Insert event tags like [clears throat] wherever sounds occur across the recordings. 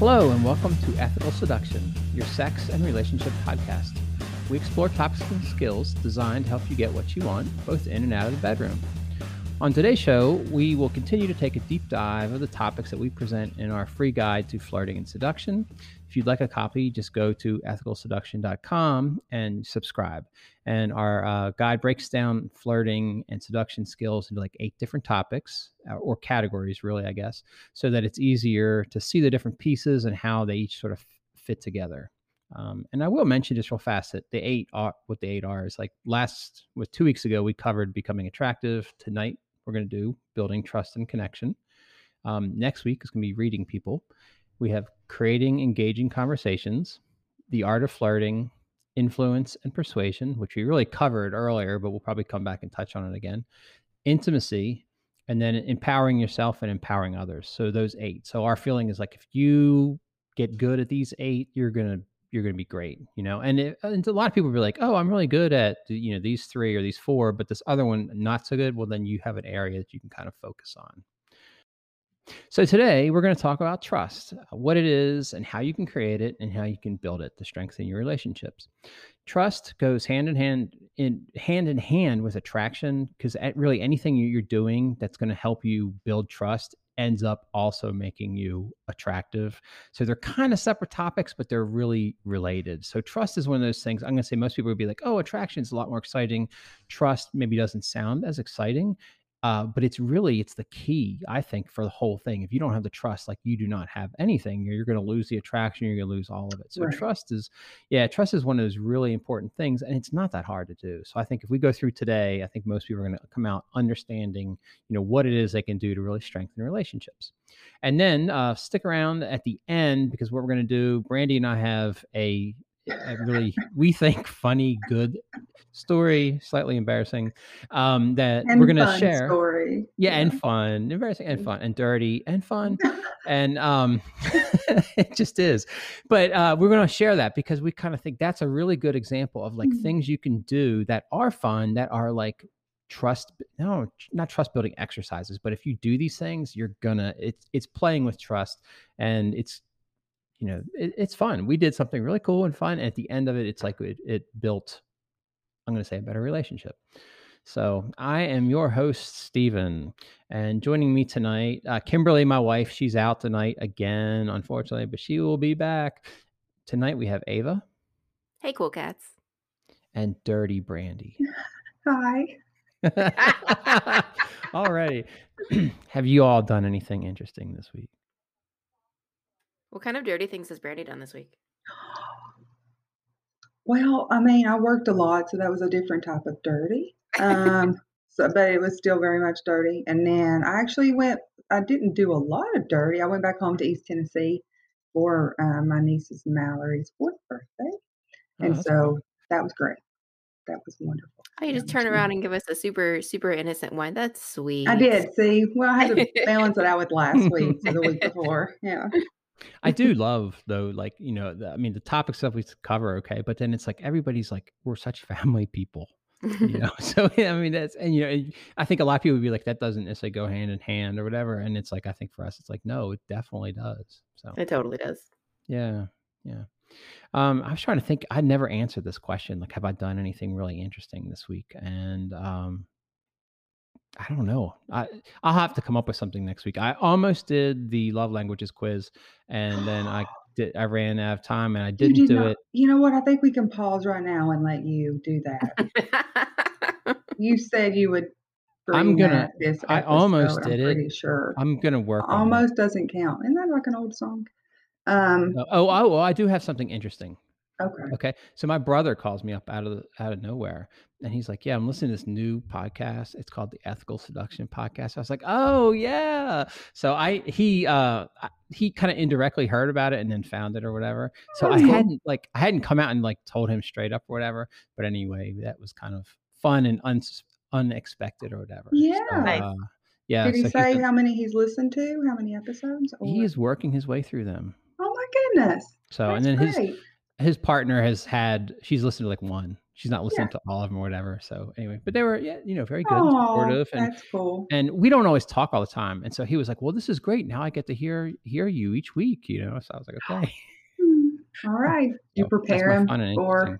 Hello, and welcome to Ethical Seduction, your sex and relationship podcast. We explore topics and skills designed to help you get what you want, both in and out of the bedroom. On today's show, we will continue to take a deep dive of the topics that we present in our free guide to flirting and seduction. If you'd like a copy, just go to ethicalseduction.com and subscribe. And our uh, guide breaks down flirting and seduction skills into like eight different topics uh, or categories, really, I guess, so that it's easier to see the different pieces and how they each sort of fit together. Um, and I will mention just real fast that the eight are what the eight are is like last with two weeks ago we covered becoming attractive. Tonight we're going to do building trust and connection. Um, next week is going to be reading people. We have creating engaging conversations, the art of flirting, influence and persuasion, which we really covered earlier, but we'll probably come back and touch on it again. Intimacy, and then empowering yourself and empowering others. So those eight. So our feeling is like if you get good at these eight, you're gonna you're going to be great, you know. And, it, and a lot of people be like, "Oh, I'm really good at you know these three or these four, but this other one not so good." Well, then you have an area that you can kind of focus on. So today we're going to talk about trust, uh, what it is, and how you can create it, and how you can build it to strengthen your relationships. Trust goes hand in hand in hand in hand with attraction because really anything you're doing that's going to help you build trust ends up also making you attractive. So they're kind of separate topics, but they're really related. So trust is one of those things. I'm going to say most people would be like, oh, attraction is a lot more exciting. Trust maybe doesn't sound as exciting. Uh, but it's really it's the key i think for the whole thing. If you don't have the trust like you do not have anything you're, you're going to lose the attraction you're going to lose all of it. So right. trust is yeah trust is one of those really important things and it's not that hard to do. So i think if we go through today i think most people are going to come out understanding you know what it is they can do to really strengthen relationships. And then uh, stick around at the end because what we're going to do brandy and i have a a really we think funny good story slightly embarrassing um that and we're gonna share. story yeah, yeah, and fun embarrassing and fun and dirty and fun [laughs] and um [laughs] it just is. But uh we're gonna share that because we kind of think that's a really good example of like mm-hmm. things you can do that are fun that are like trust no not trust building exercises but if you do these things you're gonna it's it's playing with trust and it's you know, it, it's fun. We did something really cool and fun. And at the end of it, it's like it, it built, I'm going to say, a better relationship. So I am your host, Stephen, and joining me tonight, uh, Kimberly, my wife. She's out tonight again, unfortunately, but she will be back tonight. We have Ava. Hey, cool cats. And Dirty Brandy. [laughs] Hi. [laughs] all right. [clears throat] have you all done anything interesting this week? What kind of dirty things has Brandy done this week? [gasps] Well, I mean, I worked a lot, so that was a different type of dirty. Um, [laughs] so, but it was still very much dirty. And then I actually went. I didn't do a lot of dirty. I went back home to East Tennessee for uh, my niece's Mallory's fourth birthday, oh, and so cool. that was great. That was wonderful. Oh, you just turn around and give us a super, super innocent one. That's sweet. I did. See, well, I had to balance it out with last [laughs] week or the week before. Yeah. I do [laughs] love though, like you know, the, I mean, the topic stuff we cover, okay, but then it's like everybody's like, we're such family people, you know. [laughs] [laughs] so yeah, I mean, that's and you know, I think a lot of people would be like, that doesn't necessarily go hand in hand or whatever, and it's like, I think for us, it's like, no, it definitely does. So it totally does. Yeah, yeah. Um, I was trying to think. I never answered this question. Like, have I done anything really interesting this week? And um, I don't know. I I'll have to come up with something next week. I almost did the love languages quiz, and then I [gasps] did. I ran out of time, and I didn't did do not, it. You know what? I think we can pause right now and let you do that. [laughs] you said you would. I'm gonna. This I almost did I'm it. Sure. I'm gonna work. Almost doesn't count. Isn't that like an old song? Um. Oh, oh, oh, I do have something interesting. Okay. Okay. So my brother calls me up out of the, out of nowhere, and he's like, "Yeah, I'm listening to this new podcast. It's called the Ethical Seduction Podcast." I was like, "Oh yeah." So I he uh he kind of indirectly heard about it and then found it or whatever. So I hadn't like I hadn't come out and like told him straight up or whatever. But anyway, that was kind of fun and un- unexpected or whatever. Yeah. So, uh, yeah. Did he so say how many he's listened to? How many episodes? Or? He is working his way through them. Oh my goodness. So That's and then great. his his partner has had she's listened to like one she's not listening to all of them or whatever. So anyway, but they were yeah, you know, very good, Oh, supportive, and that's cool. and we don't always talk all the time. And so he was like, "Well, this is great. Now I get to hear hear you each week." You know, so I was like, "Okay." [laughs] All [laughs] right. You So that's prepare him fun and for interesting.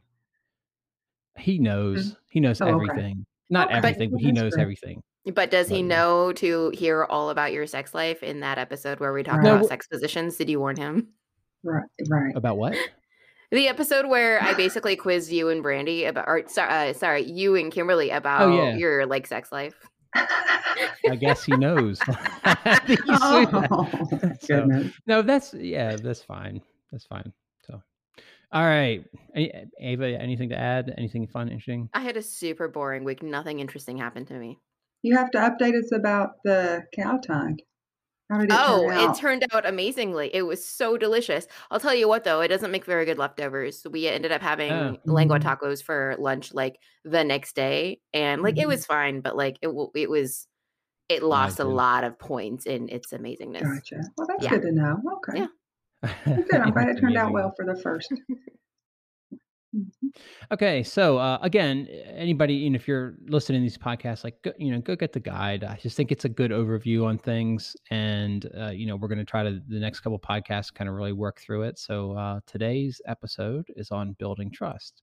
He knows. He knows Oh, okay. everything. Not Okay, everything, but he knows great. everything. But does he know to hear all about your sex life in that episode where we talked No, about w- sex positions? Did you warn him? right, right. About what? The episode where I basically quizzed you and Brandy about, or sorry, uh, sorry, you and Kimberly about Oh, yeah. your like sex life. I guess he knows. I [laughs] think [laughs] he should. oh, [laughs] So, no, that's yeah, that's fine. That's fine. So, all right, Any, Ava, anything to add? Anything fun, interesting? I had a super boring week. Nothing interesting happened to me. You have to update us about the cow tongue. How did it Oh, turn out? it turned out amazingly. It was so delicious. I'll tell you what, though, it doesn't make very good leftovers. We ended up having Oh. lengua Mhm. tacos for lunch like the next day, and like it Mhm. was fine, but like it it was it lost a lot of points in its amazingness. Gotcha. Well, that's Yeah. good to know. Okay. Yeah. Well, good. I'm [laughs] glad it turned out well for the first. [laughs] Mhm. Okay, so uh, again, anybody, know, if you're listening to these podcasts, like go, you know, go get the guide. I just think it's a good overview on things, and uh, you know, we're going to try to the next couple podcasts kind of really work through it. So uh, today's episode is on building trust.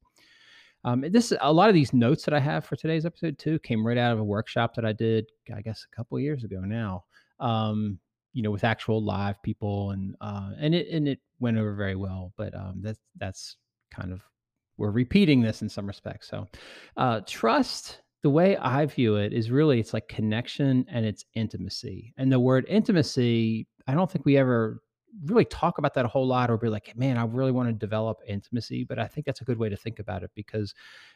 Um, this a lot of these notes that I have for today's episode too came right out of a workshop that I did, I guess, a couple years ago now. Um, you know, with actual live people, and uh, and it and it went over very well. But um, that's that's kind of we're repeating this in some respects. So, uh, trust, the way I view it, is really it's like connection and it's intimacy. And the word intimacy, I don't think we ever really talk about that a whole lot or be like, man, I really want to develop intimacy. But I think that's a good way to think about it because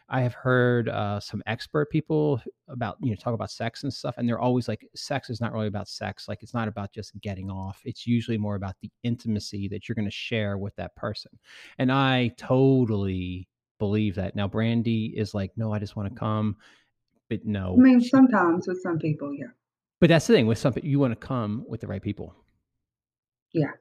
I have heard uh, some expert people about, you know, talk about sex and stuff. And they're always like, sex is not really about sex. Like, it's not about just getting off. It's usually more about the intimacy that you're going to share with that person. And I totally believe that. Now, Brandy is like, no, I just want to come. But no, I mean, sometimes with some people, yeah. but that's the thing with some, you want to come with the right people. Yeah.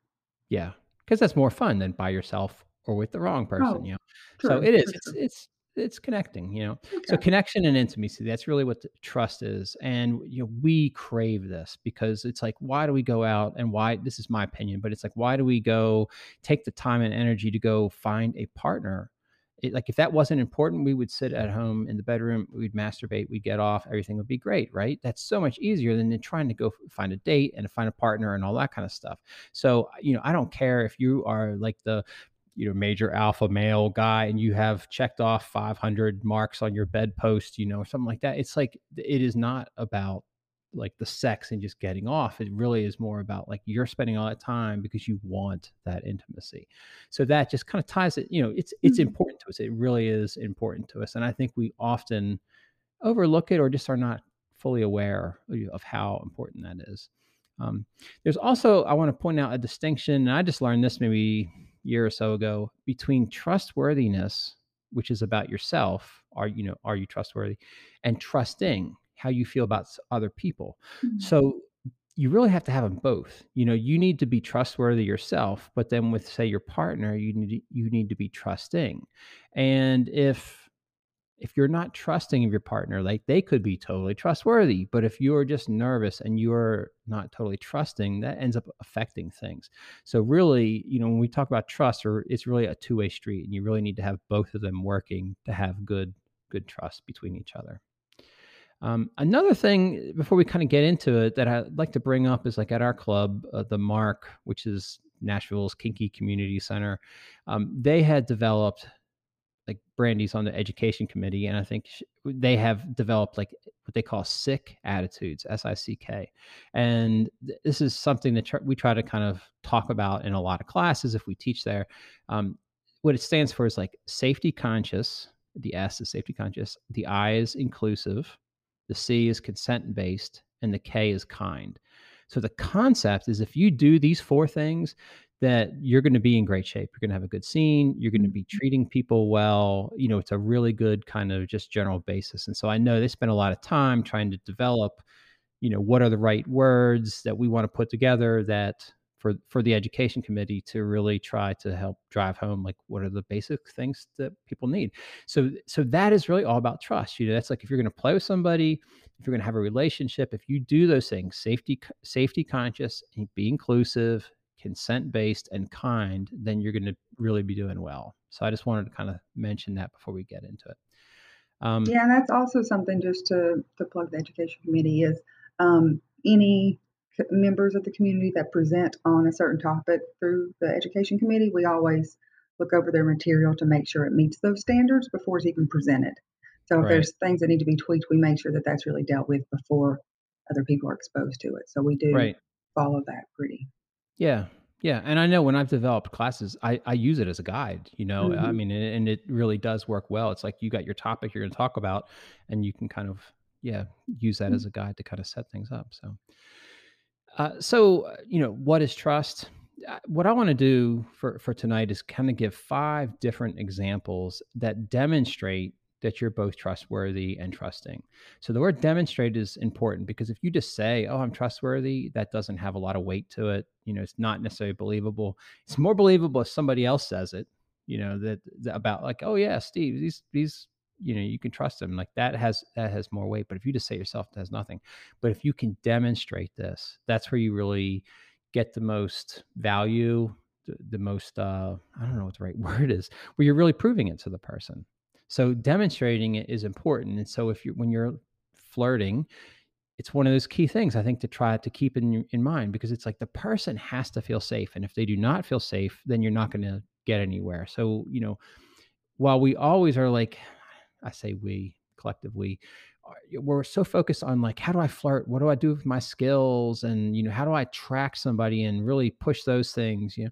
Yeah. Because that's more fun than by yourself or with the wrong oh, person, Oh, you know? so it is, for it's, it's, it's connecting, you know? So connection and intimacy, that's really what the trust is. And you know, we crave this because it's like, why do we go out and why this is my opinion, but it's like, why do we go take the time and energy to go find a partner? It, like if that wasn't important, we would sit at home in the bedroom, we'd masturbate, we'd get off, everything would be great, right? That's so much easier than trying to go find a date and find a partner and all that kind of stuff. So, you know, I don't care if you are like the you know major alpha male guy and you have checked off 500 marks on your bedpost you know or something like that it's like it is not about like the sex and just getting off it really is more about like you're spending all that time because you want that intimacy. So that just kind of ties it you know it's it's Mhm. important to us it really is important to us and i think we often overlook it or just are not fully aware of how important that is. Um, there's also i want to point out a distinction and i just learned this maybe a year or so ago between trustworthiness which is about yourself are you know are you trustworthy and trusting how you feel about other people. Mhm. so you really have to have them both you know you need to be trustworthy yourself but then with say your partner you need you need to be trusting. And if if you're not trusting of your partner like they could be totally trustworthy but if you're just nervous and you're not totally trusting that ends up affecting things. So really you know when we talk about trust or it's really a two-way street and you really need to have both of them working to have good good trust between each other um, another thing before we kind of get into it that I'd like to bring up is like at our club, uh, the Mark, which is Nashville's Kinky Community Center, um, they had developed like Brandy's on the education committee, and I think sh- they have developed like what they call sick attitudes, S I C K, and th- this is something that tr- we try to kind of talk about in a lot of classes if we teach there. Um, what it stands for is like safety conscious. The S is safety conscious. The I is inclusive. The C is consent based, and the K is kind. So the concept is if you do these four things, that you're going to be in great shape. You're going to have a good scene. You're going to be mm-hmm. treating people well. You know, it's a really good kind of just general basis. And so I know they spend a lot of time trying to develop, you know, what are the right words that we want to put together that for for the education committee to really try to help drive home like what are the basic things that people need. So so that is really all about trust you know that's like if you're going to play with somebody if you're going to have a relationship if you do those things safety safety conscious and be inclusive consent based and kind then you're going to really be doing well. So i just wanted to kind of mention that before we get into it. Um, yeah that's also something just to to plug the education committee is um, any members of the community that present on a certain topic through the education committee, we always look over their material to make sure it meets those standards before it's even presented. So if right. there's things that need to be tweaked, we make sure that that's really dealt with before other people are exposed to it. So we do right. follow that pretty. Yeah. Yeah. And I know when I've developed classes, I, I use it as a guide, you know, mm-hmm. I mean, and it really does work well. It's like you got your topic you're going to talk about and you can kind of, yeah, use that mm-hmm. as a guide to kind of set things up. So, uh, so, uh, you know, what is trust? Uh, what I want to do for, for tonight is kind of give five different examples that demonstrate that you're both trustworthy and trusting. So the word demonstrate is important because if you just say, "Oh, I'm trustworthy," that doesn't have a lot of weight to it. You know, it's not necessarily believable. It's more believable if somebody else says it. You know that, that about like, "Oh yeah, Steve, these these you know you can trust them like that has that has more weight but if you just say yourself it has nothing. But if you can demonstrate this that's where you really get the most value the, the most uh i don't know what the right [laughs] word is where you're really proving it to the person. So demonstrating it is important and so if you when you're flirting it's one of those key things i think to try to keep in in mind because it's like the person has to feel safe and if they do not feel safe then you're not going to get anywhere. So you know while we always are like I say we collectively we're so focused on like how do i flirt? What do i do with my skills? And you know how do i track somebody and really push those things you know?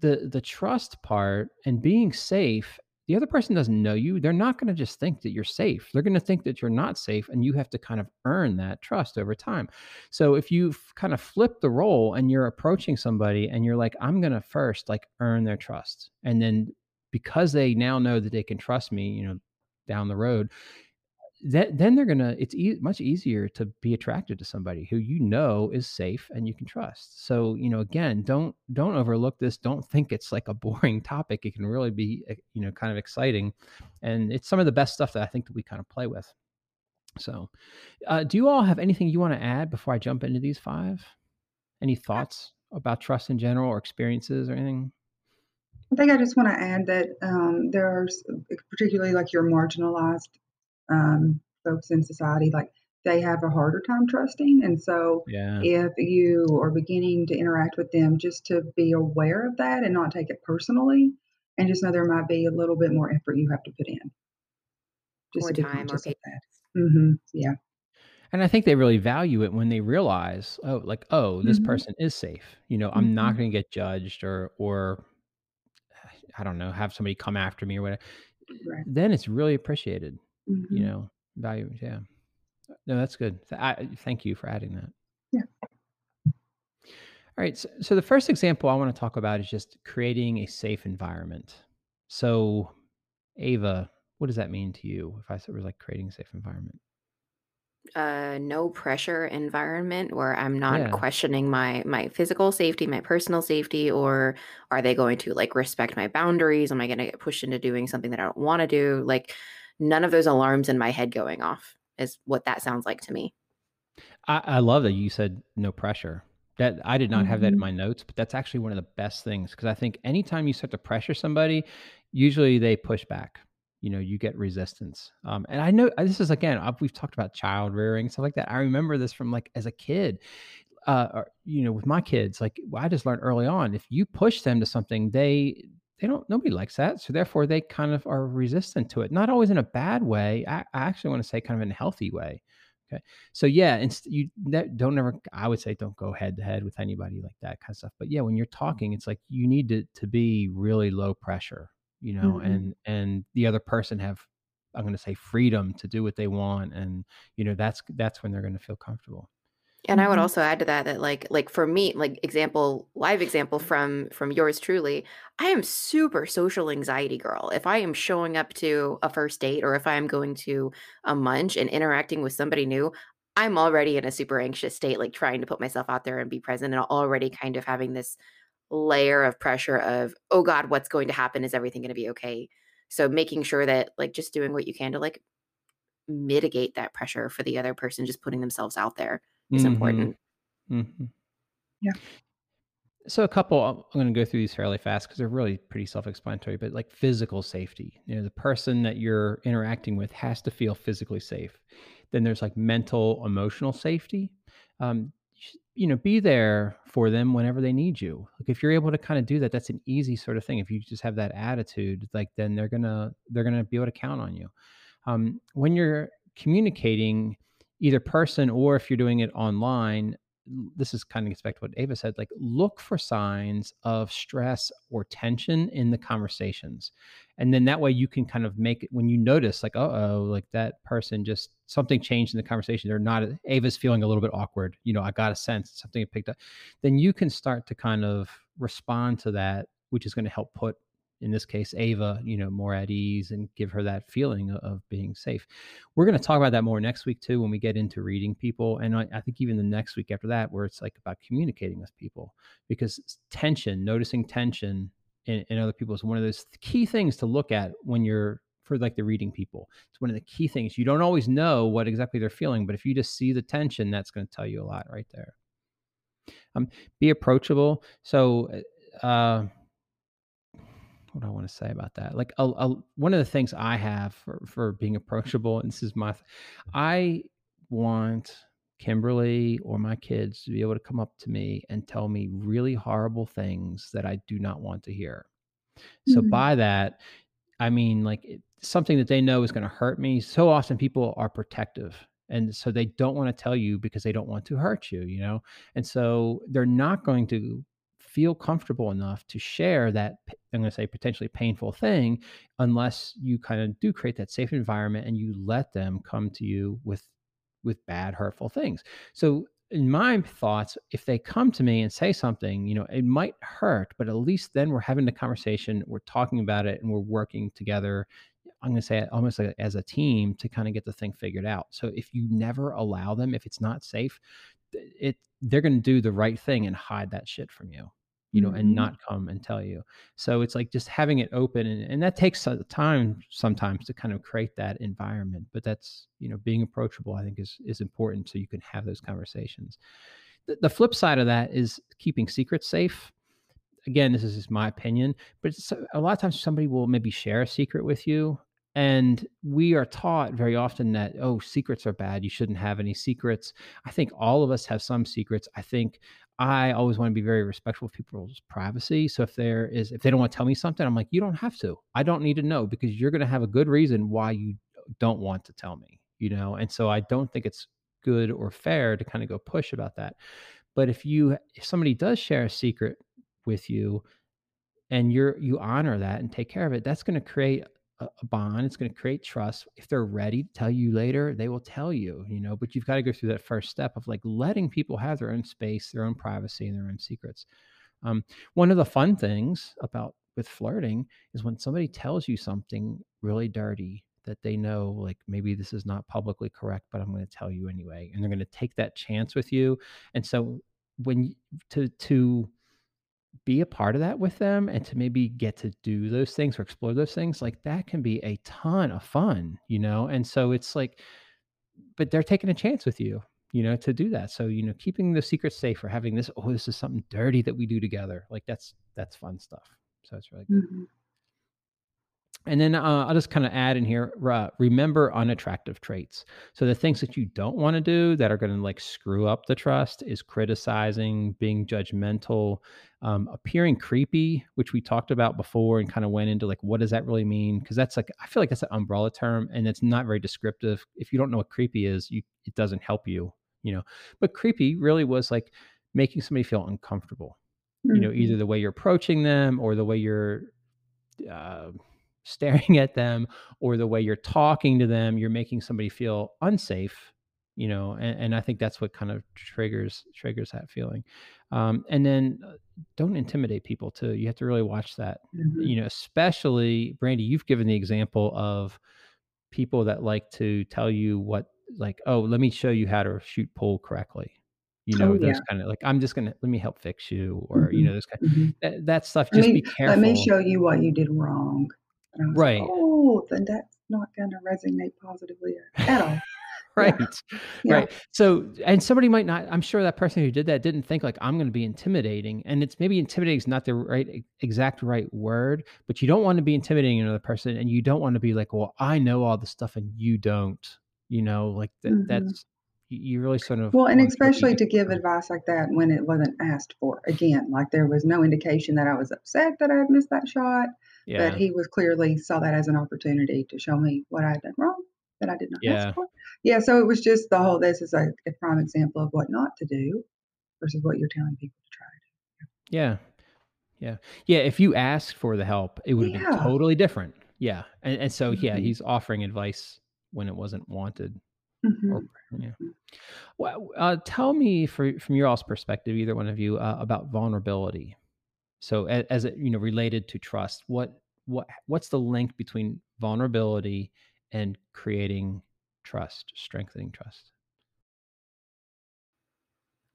The the trust part and being safe the other person doesn't know you. They're not going to just think that you're safe. They're going to think that you're not safe and you have to kind of earn that trust over time. So if you kind of flip the role and you're approaching somebody and you're like i'm going to first like earn their trust. And then because they now know that they can trust me you know down the road that then they're gonna it's e- much easier to be attracted to somebody who you know is safe and you can trust. So you know again don't don't overlook this don't think it's like a boring [laughs] topic it can really be eh, you know kind of exciting and it's some of the best stuff that i think that we kind of play with. So uh, do you all have anything you want to add before i jump into these five? Any thoughts about trust in general or experiences or anything I think I just want to add that um, there are, particularly like your marginalized um, folks in society, like they have a harder time trusting. And so yeah. if you are beginning to interact with them, just to be aware of that and not take it personally, and just know there might be a little bit more effort you have to put in. Just more to be time conscious of that. Mm-hmm. Yeah. And I think they really value it when they realize, oh, like, oh, this mm-hmm. person is safe. You know, I'm mm-hmm. not going to get judged or or I don't know, have somebody come after me or whatever, right. then it's really appreciated. Mm-hmm. You know, value. Yeah. No, that's good. I, thank you for adding that. Yeah. All right. So, so the first example I want to talk about is just creating a safe environment. So, Ava, what does that mean to you if I said was like creating a safe environment? Uh no pressure environment where I'm not Yeah. questioning my my physical safety, my personal safety, or are they going to like respect my boundaries? Am I going to get pushed into doing something that I don't want to do? Like none of those alarms in my head going off is what that sounds like to me. I, I love that you said no pressure. That I did not have that in Mm-hmm. my notes, but that's actually one of the best things because I think anytime you start to pressure somebody, usually they push back you know you get resistance um, and i know uh, this is again we've talked about child rearing stuff like that i remember this from like as a kid uh, or, you know with my kids like i just learned early on if you push them to something they they don't nobody likes that so therefore they kind of are resistant to it not always in a bad way i, I actually want to say kind of in a healthy way okay? So yeah and you don't ever i would say don't go head to head with anybody like that kind of stuff but yeah when you're talking it's like you need to to be really low pressure you know, mm-hmm. and and the other person have I'm going to say freedom to do what they want, and you know that's that's when they're going to feel comfortable. And I would mm-hmm. also add to that that like like for me, like example, live example from from yours truly, I am super social anxiety girl. If I am showing up to a first date or if I am going to a munch and interacting with somebody new, I'm already in a super anxious state, like trying to put myself out there and be present, and already kind of having this layer of pressure of, oh God, what's going to happen? Is everything going to be okay? So making sure that like just doing what you can to like mitigate that pressure for the other person, just putting themselves out there is mm-hmm. important. Mm-hmm. Yeah. So a couple, I'm going to go through these fairly fast because they're really pretty self-explanatory. But like physical safety, you know, the person that you're interacting with has to feel physically safe. Then there's like mental, emotional safety. Um, you know, be there for them whenever they need you. Like if you're able to kind of do that, that's an easy sort of thing. If you just have that attitude, like then they're gonna they're gonna be able to count on you. Um, when you're communicating, either person or if you're doing it online, this is kind of gets back to what Ava said, like look for signs of stress or tension in the conversations. And then that way you can kind of make it when you notice like, oh, like that person just something changed in the conversation. They're not Ava's feeling a little bit awkward. You know, I got a sense something picked up. Then you can start to kind of respond to that, which is going to help put in this case ava you know more at ease and give her that feeling of being safe. We're going to talk about that more next week too when we get into reading people and I, I, think even the next week after that where it's like about communicating with people because tension noticing tension in, in other people is one of those key things to look at when you're for like the reading people. It's one of the key things. You don't always know what exactly they're feeling but if you just see the tension that's going to tell you a lot right there. Um, be approachable. So uh, what do I want to say about that? Like, a, a, one of the things I have for, for being [laughs] approachable, and this is my, I want Kimberly or my kids to be able to come up to me and tell me really horrible things that I do not want to hear. So mm-hmm. by that, I mean like it, something that they know is going to hurt me. So often people are protective and so they don't want to tell you because they don't want to hurt you, you know. And so they're not going to feel comfortable enough to share that i'm going to say potentially painful thing unless you kind of do create that safe environment and you let them come to you with with bad hurtful things. So in my thoughts if they come to me and say something you know it might hurt but at least then we're having the conversation we're talking about it and we're working together i'm going to say almost like as a team to kind of get the thing figured out. So if you never allow them if it's not safe it they're going to do the right thing and hide that shit from you you know, mm-hmm. and not come and tell you. So it's like just having it open, and, and that takes time sometimes to kind of create that environment. But that's you know, being approachable, I think, is is important so you can have those conversations. The, the flip side of that is keeping secrets safe. Again, this is just my opinion, but a lot of times somebody will maybe share a secret with you, and we are taught very often that, oh, secrets are bad. You shouldn't have any secrets. I think all of us have some secrets. I think I always want to be very respectful of people's privacy. So if there is, if they don't want to tell me something, I'm like, you don't have to. I don't need to know because you're going to have a good reason why you don't want to tell me, you know? And so I don't think it's good or fair to kind of go push about that. But if you, if somebody does share a secret with you and you're, you honor that and take care of it, that's going to create a, bond. It's going to create trust. If they're ready to tell you later, they will tell you, you know, but you've got to go through that first step of like letting people have their own space, their own privacy, and their own secrets. Um, one of the fun things about with flirting is when somebody tells you something really dirty that they know like maybe this is not publicly correct but i'm going to tell you anyway and they're going to take that chance with you and so when to to be a part of that with them and to maybe get to do those things or explore those things like that can be a ton of fun you know and so it's like but they're taking a chance with you you know to do that. So you know keeping the secrets safe or having this oh this is something dirty that we do together like that's that's fun stuff. So it's really good. Mm-hmm. And then uh, I'll just kind of add in here uh, remember unattractive traits. So the things that you don't want to do that are going to like screw up the trust is criticizing, being judgmental, um, appearing creepy, which we talked about before and kind of went into like, what does that really mean? Because that's like, I feel like that's an umbrella term and it's not very descriptive. If you don't know what creepy is, you, it doesn't help you, you know. But creepy really was like making somebody feel uncomfortable, mm-hmm. you know, either mm-hmm. the way you're approaching them or the way you're. Uh, staring [laughs] at them or the way you're talking to them you're making somebody feel unsafe you know and, and i think that's what kind of triggers triggers that feeling um, and then uh, don't intimidate people too you have to really watch that mm-hmm. you know especially brandy you've given the example of people that like to tell you what like, oh, let me show you how to shoot pull correctly. You know, oh, those yeah. kind of like, I'm just gonna let me help fix you, or mm-hmm. you know, those kind mm-hmm. that, that, stuff. Just me, be careful. Let me show you what you did wrong. Right. Like, oh, then that's not gonna resonate positively at all. [laughs] right yeah. right so and somebody might not i'm sure that person who did that didn't think like i'm going to be intimidating and it's maybe intimidating is not the right exact right word but you don't want to be intimidating another person and you don't want to be like well i know all the stuff and you don't you know like that mm-hmm. that's you really sort of well and especially to give advice like that when it wasn't asked for again like there was no indication that i was upset that i had missed that shot yeah. but he was clearly saw that as an opportunity to show me what i had done wrong that i did not yeah. ask for yeah, so it was just the whole. This is a, a prime example of what not to do versus what you're telling people to try to do. Yeah, yeah, yeah. If you asked for the help, it would have yeah. been totally different. Yeah, and and so mm-hmm. yeah, he's offering advice when it wasn't wanted. Mm-hmm. Or, yeah. Mm-hmm. Well, uh, tell me for, from your all's perspective, either one of you, uh, about vulnerability. So as, as, it you know related to trust, what what what's the link between vulnerability and creating trust, strengthening trust?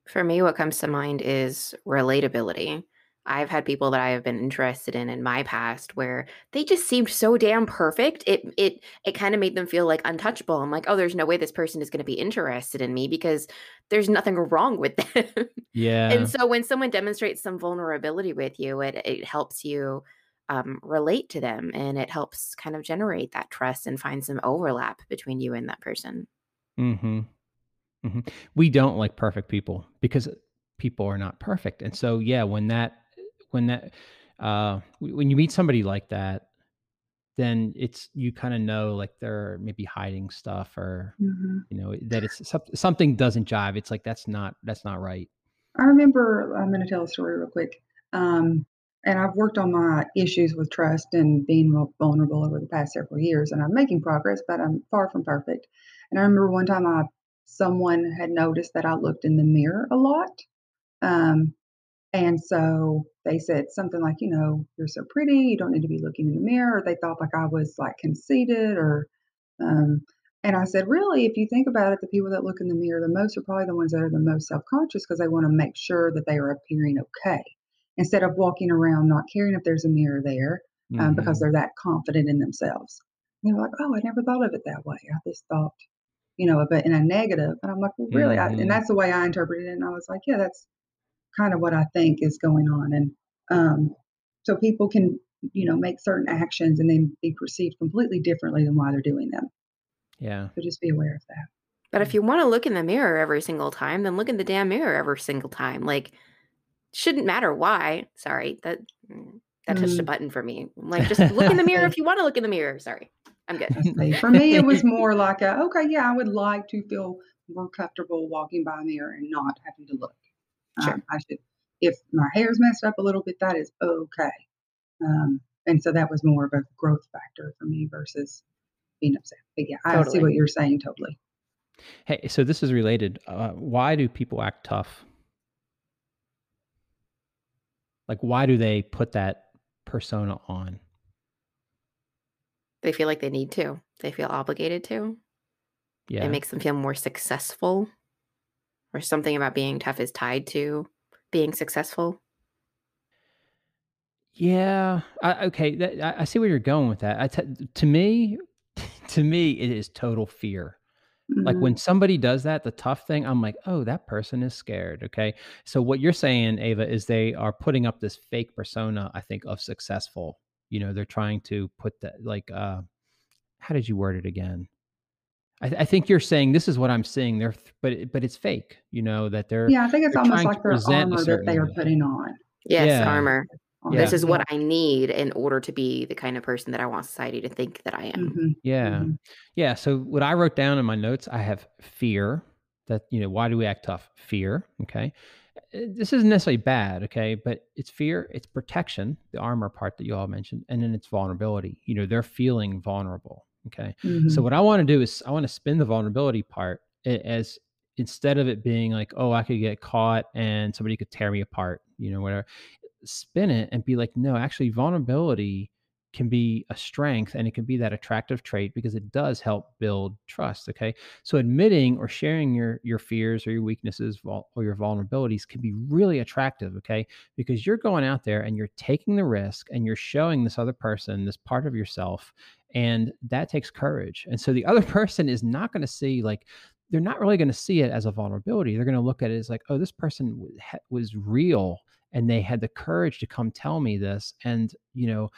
For me, what comes to mind is relatability. I've had people that I have been interested in in my past where they just seemed so damn perfect. It it it kind of made them feel like untouchable. I'm like, oh, there's no way this person is going to be interested in me because there's nothing wrong with them. [laughs] Yeah. and so when someone demonstrates some vulnerability with you, it it helps you um, relate to them and it helps kind of generate that trust and find some overlap between you and that person. Mm-hmm. Mm-hmm. We don't like perfect people because people are not perfect. And so, yeah, when that, when that, uh, when you meet somebody like that, then it's you kind of know like they're maybe hiding stuff or mm-hmm. you know that it's something doesn't jive. It's like that's not that's not right. I remember I'm going to tell a story real quick. Um, and I've worked on my issues with trust and being vulnerable over the past several years, and I'm making progress, but I'm far from perfect. And I remember one time I someone had noticed that I looked in the mirror a lot. Um, and so they said something like, you know, you're so pretty, you don't need to be looking in the mirror. They thought like I was like conceited or um, and I said, really, if you think about it, the people that look in the mirror the most are probably the ones that are the most self conscious because they want to make sure that they are appearing okay instead of walking around not caring if there's a mirror there um, mm-hmm. because they're that confident in themselves. And they're like, oh, I never thought of it that way. I just thought, you know, but in a negative. And I'm like, well, really? Mm-hmm. I, and mm-hmm. that's the way I interpreted it. And I was like, yeah, that's kind of what I think is going on. And um, so people can, you know, make certain actions and then be perceived completely differently than why they're doing them. Yeah. So just be aware of that. But if you want to look in the mirror every single time, then look in the damn mirror every single time. Like, shouldn't matter why. Sorry, that mm, that touched mm. a button for me. Like just look in the mirror if [laughs] you want to look in the mirror. Sorry. I'm good. for me, it was more like a, okay, yeah, I would like to feel more comfortable walking by a mirror and not having to look. Sure. Um, I should, if my hair's messed up a little bit, that is okay. Um, and so that was more of a growth factor for me versus being upset. But yeah, I totally. see what you're saying totally. Hey, so this is related. Uh, why do people act tough? Like, why do they put that persona on? They feel like they need to. They feel obligated to. Yeah. It makes them feel more successful. Or something about being tough is tied to being successful. Yeah. I, okay. That, I, I, see where you're going with that. I t- to me, [laughs] to me, it is total fear. Mm-hmm. Like when somebody does that, the tough thing, I'm like, oh, that person is scared. Okay. So what you're saying, Ava, is they are putting up this fake persona, I think, of successful. You know, they're trying to put that like uh how did you word it again? I, I think you're saying this is what I'm seeing. They're but but it's fake, you know, that they're Yeah, I think it's almost like their armor that they are putting on. Yes, yeah. armor. Yeah. This is what I need in order to be the kind of person that I want society to think that I am. Mm-hmm. Yeah. Mm-hmm. Yeah. So what I wrote down in my notes, I have fear that, you know, why do we act tough? Fear. Okay. Uh, this isn't necessarily bad, okay, but it's fear, it's protection, the armor part that you all mentioned, and then it's vulnerability. You know, they're feeling vulnerable. Okay. Mm-hmm. So what I want to do is I want to spin the vulnerability part as instead of it being like, oh, I could get caught and somebody could tear me apart, you know, whatever spin it and be like, no, actually, vulnerability can be a strength and it can be that attractive trait because it does help build trust okay so admitting or sharing your your fears or your weaknesses or your vulnerabilities can be really attractive okay because you're going out there and you're taking the risk and you're showing this other person this part of yourself and that takes courage and so the other [laughs] person is not going to see like they're not really going to see it as a vulnerability they're going to look at it as like oh this person was real and they had the courage to come tell me this and you know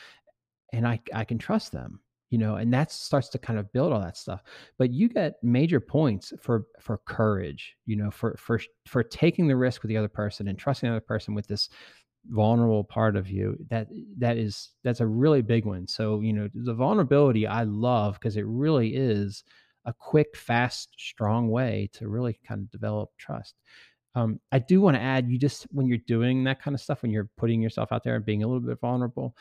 and I I can trust them, you know, and that starts to kind of build all that stuff. But you get major points for for courage, you know, for for for taking the risk with the other person and trusting the other person with this vulnerable part of you that that is that's a really big one. So you know the vulnerability i love because it really is a quick fast strong way to really kind of develop trust. Um, i do want to add you just when you're doing that kind of stuff when you're putting yourself out there and being a little bit vulnerable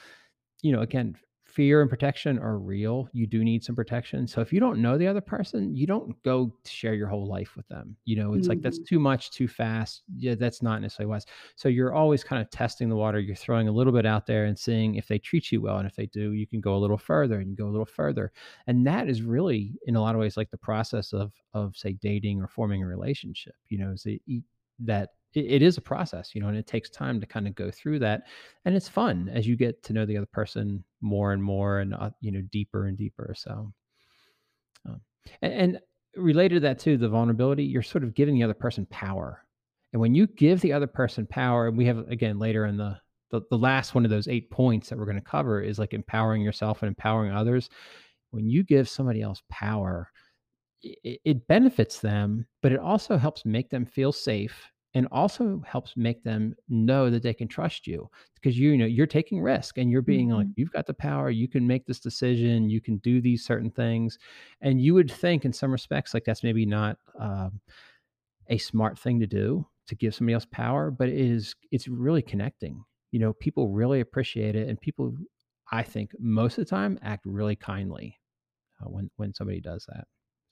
you know, again, fear and protection are real. You do need some protection. So if you don't know the other person, you don't go share your whole life with them. You know, it's mm-hmm. like that's mm-hmm. too much, too fast. Yeah, that's not necessarily wise. So you're always kind of testing the water. You're throwing a little bit out there and seeing if they treat you well. And if they do, you can go a little further and go a little further. And that is really, in a lot of ways, like the process of of say dating or forming a relationship. You know, is that it, it is a process, you know, and it takes time to kind of go through that. And it's fun as you get to know the other person more and more and, uh, you know, deeper and deeper. So, um, and, and related to that too, the vulnerability, you're sort of giving the other person power. And when you give the other person power, and we have again later in the the, the last one of those eight points that we're going to cover is like empowering yourself and empowering others. When you give somebody else power, it, it benefits them, but it also helps make them feel safe and also helps make them know that they can trust you because you, you know you're taking risk and you're being mm-hmm. like you've got the power you can make this decision you can do these certain things. And you would think in some respects like that's maybe not um, a smart thing to do to give somebody else power but it is it's really connecting. You know people really appreciate it and people i think most of the time act really kindly uh, when when somebody does that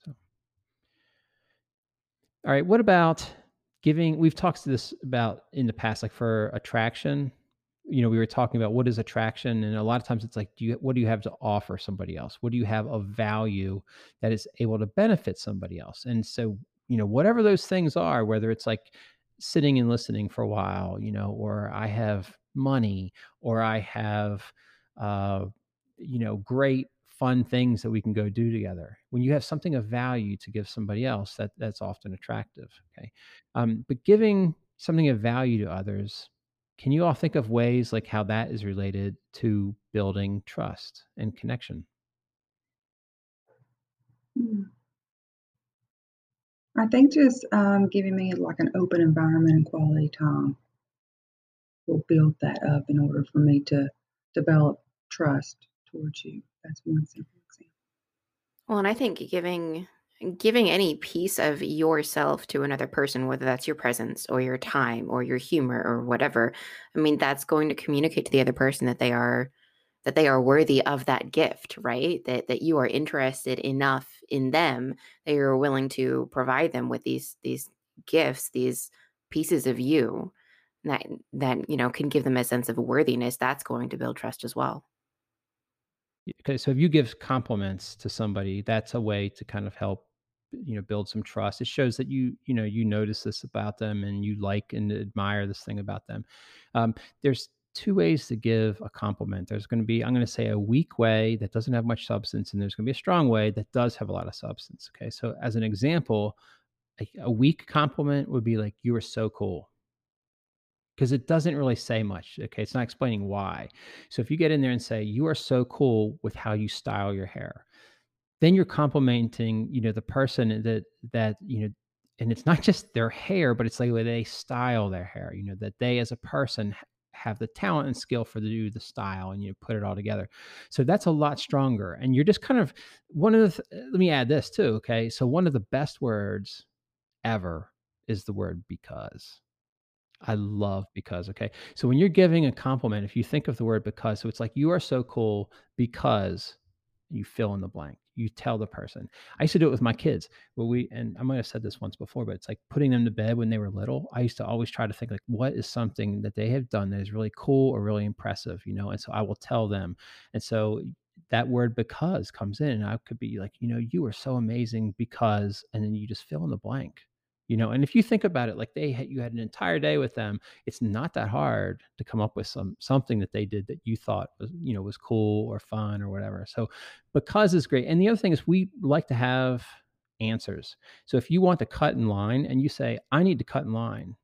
so. All right what about giving we've talked to this about in the past like for attraction you know we were talking about what is attraction and a lot of times it's like do you what do you have to offer somebody else? What do you have of value that is able to benefit somebody else? And so you know whatever those things are whether it's like sitting and listening for a while you know or i have money or i have uh you know great fun things that we can go do together. When you have something of value to give somebody else, that that's often attractive. Okay, um, but giving something of value to others, can you all think of ways like how that is related to building trust and connection? Hmm. I think just um, giving me like an open environment and quality time will build that up in order for me to develop trust towards you. That's one simple example. Well, and I think giving giving any piece of yourself to another person whether that's your presence or your time or your humor or whatever i mean that's going to communicate to the other person that they are that they are worthy of that gift right that that you are interested enough in them that you're willing to provide them with these these gifts these pieces of you that that you know can give them a sense of worthiness that's going to build trust as well okay so if you give compliments to somebody that's a way to kind of help you know build some trust. It shows that you you know you notice this about them and you like and admire this thing about them. Um, there's two ways to give a compliment. There's going to be i'm going to say a weak way that doesn't have much substance and there's going to be a strong way that does have a lot of substance okay? So as an example a, a weak compliment would be like you are so cool because it doesn't really say much. Okay. It's not explaining why. So if you get in there and say, you are so cool with how you style your hair, then you're complimenting, you know, the person that, that, you know, and it's not just their hair, but it's like the they style their hair, you know, that they as a person have the talent and skill for the do the style and you know, put it all together. So that's a lot stronger. And you're just kind of one of the, let me add this too. Okay. So one of the best words ever is the word because I love because, okay? So when you're giving a compliment, if you think of the word because, so it's like you are so cool because you fill in the blank. you tell the person. I used to do it with my kids. Well, we and I might have said this once before, but it's like putting them to bed when they were little. I used to always try to think like, what is something that they have done that is really cool or really impressive, you know? And so I will tell them. And so that word because comes in and I could be like, you know, you are so amazing because, and then you just fill in the blank you know and if you think about it like they had you had an entire day with them it's not that hard to come up with some something that they did that you thought was you know was cool or fun or whatever. So because is great and the other thing is we like to have answers. So if you want to cut in line and you say i need to cut in line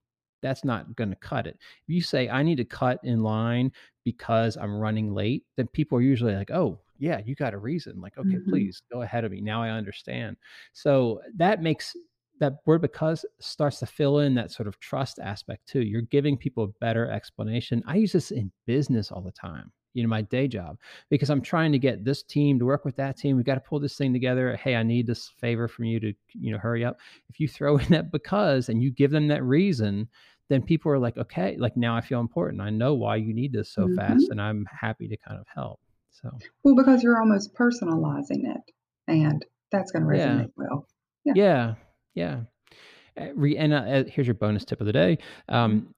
that's not going to cut it. If you say i need to cut in line because i'm running late then people are usually like oh yeah you got a reason like okay mm-hmm. please go ahead of me. Now i understand. So that makes that word because starts to fill in that sort of trust aspect too. You're giving people a better explanation. I use this in business all the time, you know, my day job, because I'm trying to get this team to work with that team. We've got to pull this thing together. Hey, I need this favor from you to, you know, hurry up. If you throw [laughs] in that because and you give them that reason, then people are like, okay, like now I feel important. I know why you need this so mm-hmm. fast, and I'm happy to kind of help. So, well, because you're almost personalizing it, and that's going to resonate yeah. well. Yeah. yeah. Yeah. Uh, and uh, here's your bonus tip of the day. Um,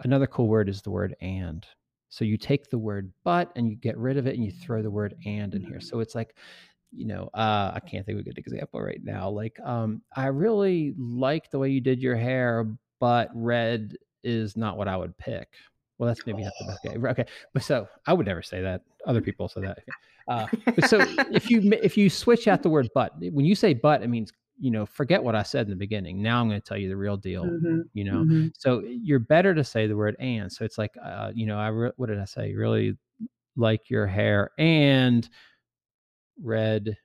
another cool word is the word and. So you take the word but and you get rid of it and you throw the word and in here. So it's like, you know, uh, I can't think of a good example right now. Like, um, I really like the way you did your hair, but red is not what I would pick. Well, that's maybe not the best. Okay, okay. but so I would never say that. Other people say that. [laughs] Uh, so if you if you switch out the word "but," when you say "but," it means you know, forget what I said in the beginning. Now I'm going to tell you the real deal, mm-hmm. you know? Mm-hmm. So you're better to say the word and. So it's like, uh, you know, I, re- what did I say? Really like your hair and red.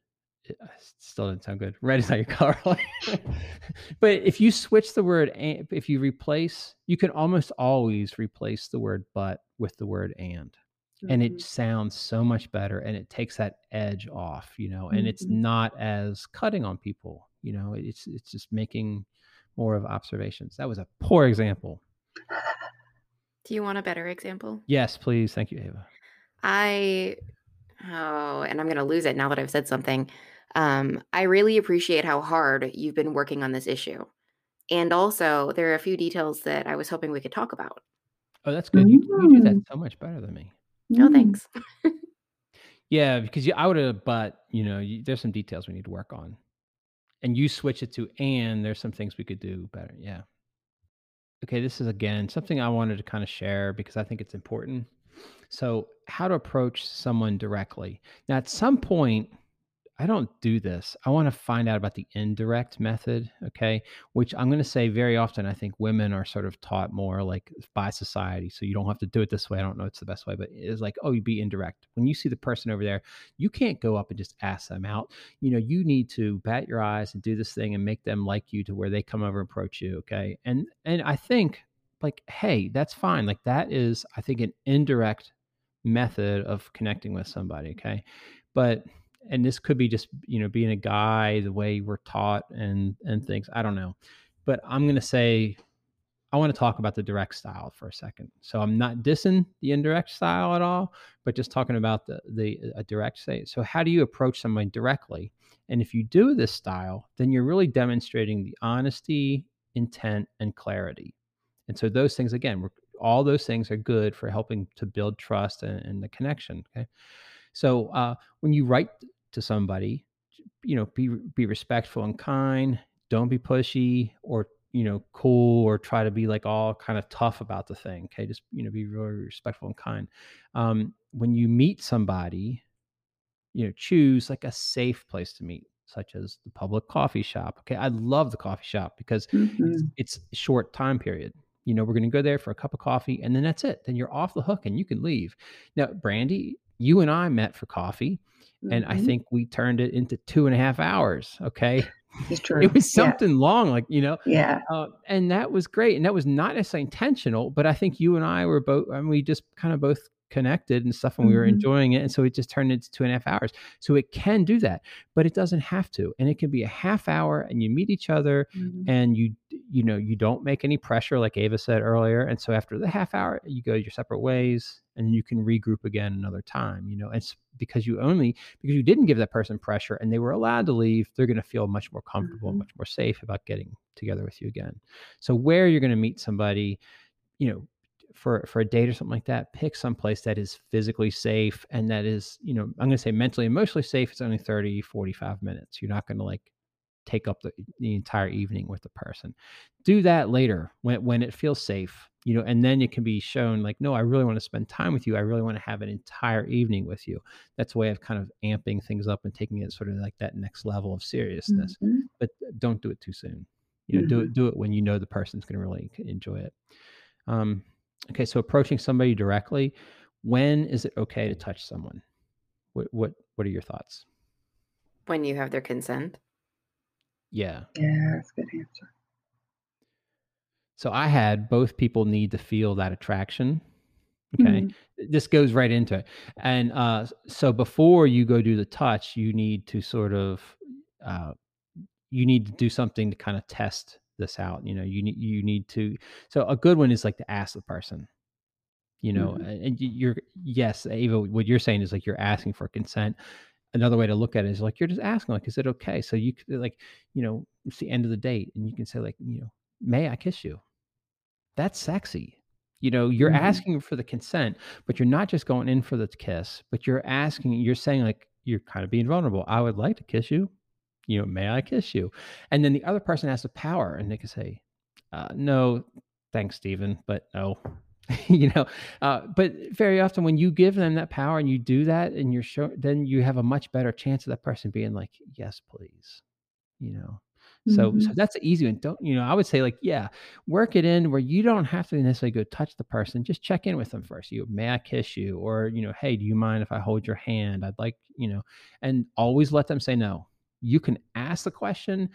It uh, still didn't sound good. Red is not your [laughs] color. [laughs] but if you switch the word, and, if you replace, you can almost always replace the word but with the word and. Mm-hmm. And it mm-hmm. sounds so much better and it takes that edge off, you know, and it's mm-hmm. not as cutting on people you know it's it's just making more of observations. That was a poor example. Do you want a better example? Yes please. Thank you ava. I oh and i'm going to lose it now that i've said something. Um, i really appreciate how hard you've been working on this issue. And also there are a few details that i was hoping we could talk about. Oh that's good. You, you do that so much better than me. No oh, thanks. [laughs] Yeah because you, i would have but you know you, there's some details we need to work on and you switch it to and there's some things we could do better. Yeah. Okay this is again something i wanted to kind of share because i think it's important. So how to approach someone directly. Now at some point I don't do this. I want to find out about the indirect method, okay? Which I'm going to say very often, I think women are sort of taught more like by society. So you don't have to do it this way. I don't know it's the best way, but it's like, oh, you be indirect. When you see the person over there, you can't go up and just ask them out. You know, you need to bat your eyes and do this thing and make them like you to where they come over and approach you, okay? And and I think like, hey, that's fine. Like that is, I think, an indirect method of connecting with somebody, okay? But and this could be just you know being a guy the way we're taught and and things i don't know. But i'm going to say i want to talk about the direct style for a second. So i'm not dissing the indirect style at all but just talking about the the uh, a direct say so how do you approach somebody directly? And if you do this style then you're really demonstrating the honesty intent and clarity. And so those things again all those things are good for helping to build trust and, and the connection okay so uh, when you write to somebody, you know, be be respectful and kind. Don't be pushy or you know cool or try to be like all kind of tough about the thing. Okay, just you know, be really respectful and kind. Um, when you meet somebody, you know, choose like a safe place to meet such as the public coffee shop. Okay, I love the coffee shop because mm-hmm. it's, it's short time period you know, we're going to go there for a cup of coffee and then that's it. Then you're off the hook and you can leave. Now, Brandy, you and I met for coffee mm-hmm. and I mm-hmm. think we turned it into two and a half hours. Okay. [laughs] It's true. It was something yeah. long, like, you know, yeah. Uh, and that was great. And that was not necessarily intentional, but I think you and I were both, I mean, we just kind of both connected and stuff and we were mm-hmm. enjoying it and so it just turned into two and a half hours so it can do that but it doesn't have to and it can be a half hour and you meet each other mm-hmm. and you you know you don't make any pressure like ava said earlier and so after the half hour you go your separate ways and you can regroup again another time you know it's because you only because you didn't give that person pressure and they were allowed to leave they're going to feel much more comfortable mm-hmm. much more safe about getting together with you again so where you're going to meet somebody you know for for a date or something like that pick some place that is physically safe and that is you know i'm going to say mentally and emotionally safe it's only 30 45 minutes you're not going to like take up the, the entire evening with the person. Do that later when when it feels safe you know and then it can be shown like no i really want to spend time with you. I really want to have an entire evening with you. That's a way of kind of amping things up and taking it sort of like that next level of seriousness mm-hmm. but don't do it too soon. You know mm-hmm. do it do it when you know the person's going to really enjoy it. Um okay so approaching somebody directly when is it okay to touch someone? What what what are your thoughts? When you have their consent yeah. Yeah that's a good answer. So i had both people need to feel that attraction okay? Mm-hmm. this goes right into it. And uh so before you go do the touch you need to sort of uh you need to do something to kind of test this out you know? You need you need to so a good one is like to ask the person you know? Mm-hmm. and you're yes ava what you're saying is like you're asking for consent another way to look at it is like you're just asking like is it okay so you could like you know it's the end of the date and you can say like you know may i kiss you that's sexy you know you're mm-hmm. asking for the consent but you're not just going in for the kiss but you're asking you're saying like you're kind of being vulnerable i would like to kiss you you know, may I kiss you? And then the other person has the power and they can say, uh, no, thanks, Stephen, but no. [laughs] you know, uh, but very often when you give them that power and you do that and you're sure, then you have a much better chance of that person being like, yes, please, you know. So, mm-hmm. so that's the easy one. Don't you know? I would say like, yeah, work it in where you don't have to necessarily go touch the person. Just check in with them first. You may I kiss you, or you know, hey, do you mind if I hold your hand? I'd like you know, and always let them say no you can ask the question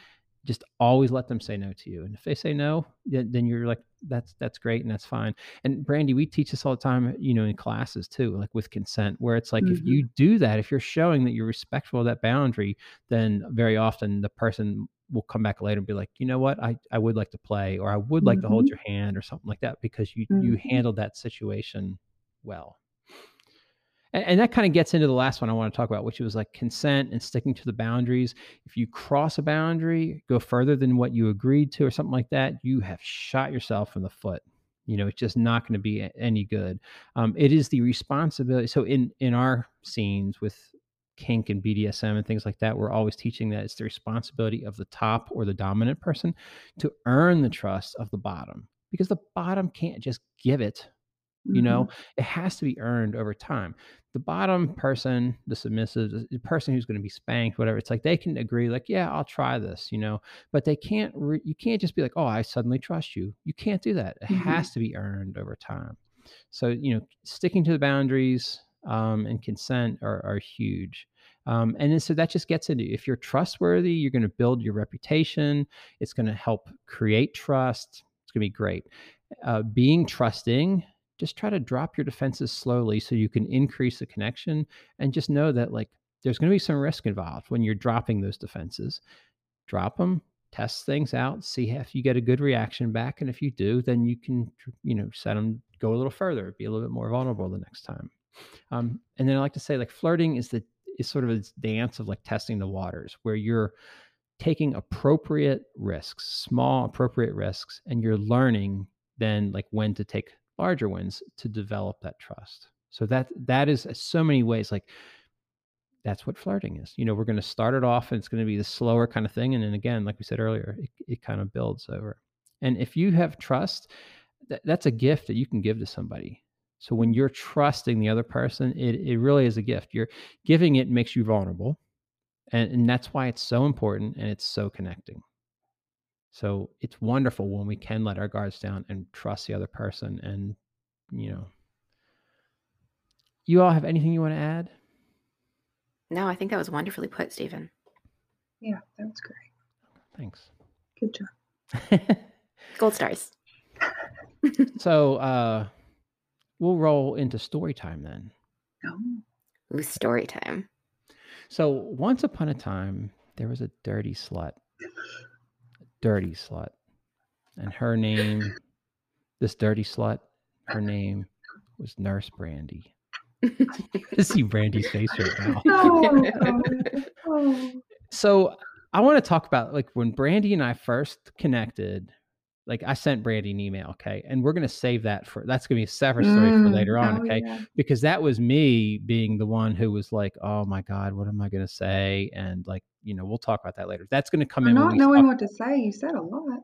just always let them say no to you and if they say no then you're like that's that's great and that's fine and brandy we teach this all the time you know in classes too like with consent where it's like mm-hmm. if you do that if you're showing that you're respectful of that boundary then very often the person will come back later and be like you know what i, I would like to play or i would like mm-hmm. to hold mm-hmm. your hand or something like that because you mm-hmm. you handled that situation well and, and that kind of gets into the last one I want to talk about, which was like consent and sticking to the boundaries. If you cross a boundary, go further than what you agreed to, or something like that, you have shot yourself in the foot you know it's just not going to be any good um, it is the responsibility so in in our scenes with kink and bdsm and things like that we're always teaching that it's the responsibility of the top or the dominant person to earn the trust of the bottom because the bottom can't just give it you know mm-hmm. it has to be earned over time. The bottom person the submissive the person who's going to be spanked whatever it's like they can agree like yeah i'll try this you know but they can't re- you can't just be like oh i suddenly trust you. You can't do that. It mm-hmm. has to be earned over time. So you know sticking to the boundaries um, and consent are, are huge. Um, and then so that just gets into if you're trustworthy you're going to build your reputation. It's going to help create trust. It's going to be great. Uh, being trusting just try to drop your defenses slowly so you can increase the connection and just know that like there's going to be some risk involved when you're dropping those defenses. Drop them test things out see if you get a good reaction back and if you do then you can you know set them go a little further be a little bit more vulnerable the next time. Um, and then i like to say like flirting is the is sort of a dance of like testing the waters where you're taking appropriate risks small appropriate risks and you're learning then like when to take larger ones to develop that trust. So that that is uh, so many ways like that's what flirting is. You know, we're going to start it off and it's going to be the slower kind of thing and then again, like we said earlier, it, it kind of builds over. And if you have trust, th- that's a gift that you can give to somebody. So when you're trusting the other person, it, it really is a gift. You're giving it makes you vulnerable. And, and that's why it's so important and it's so connecting. So it's wonderful when we can let our guards down and trust the other person. And, you know, you all have anything you want to add? No, I think that was wonderfully put, Stephen. Yeah, that was great. Thanks. Good job. [laughs] Gold stars. [laughs] so, uh, we'll roll into story time then. Oh. Ooh, story time. So once upon a time, there was a dirty slut. [laughs] dirty slut. And her name, this dirty slut, her name was Nurse Brandy. I see Brandy's face right now. [laughs] Oh, [laughs] oh. So I want to talk about like when Brandy and I first connected, like I sent Brandy an email, okay, and we're gonna save that for that's gonna be a separate story mm, for later on, oh, okay, yeah. because that was me being the one who was like, oh my god, what am I gonna say, and like you know we'll talk about that later. That's gonna come I'm in. Not knowing talk- what to say, you said a lot.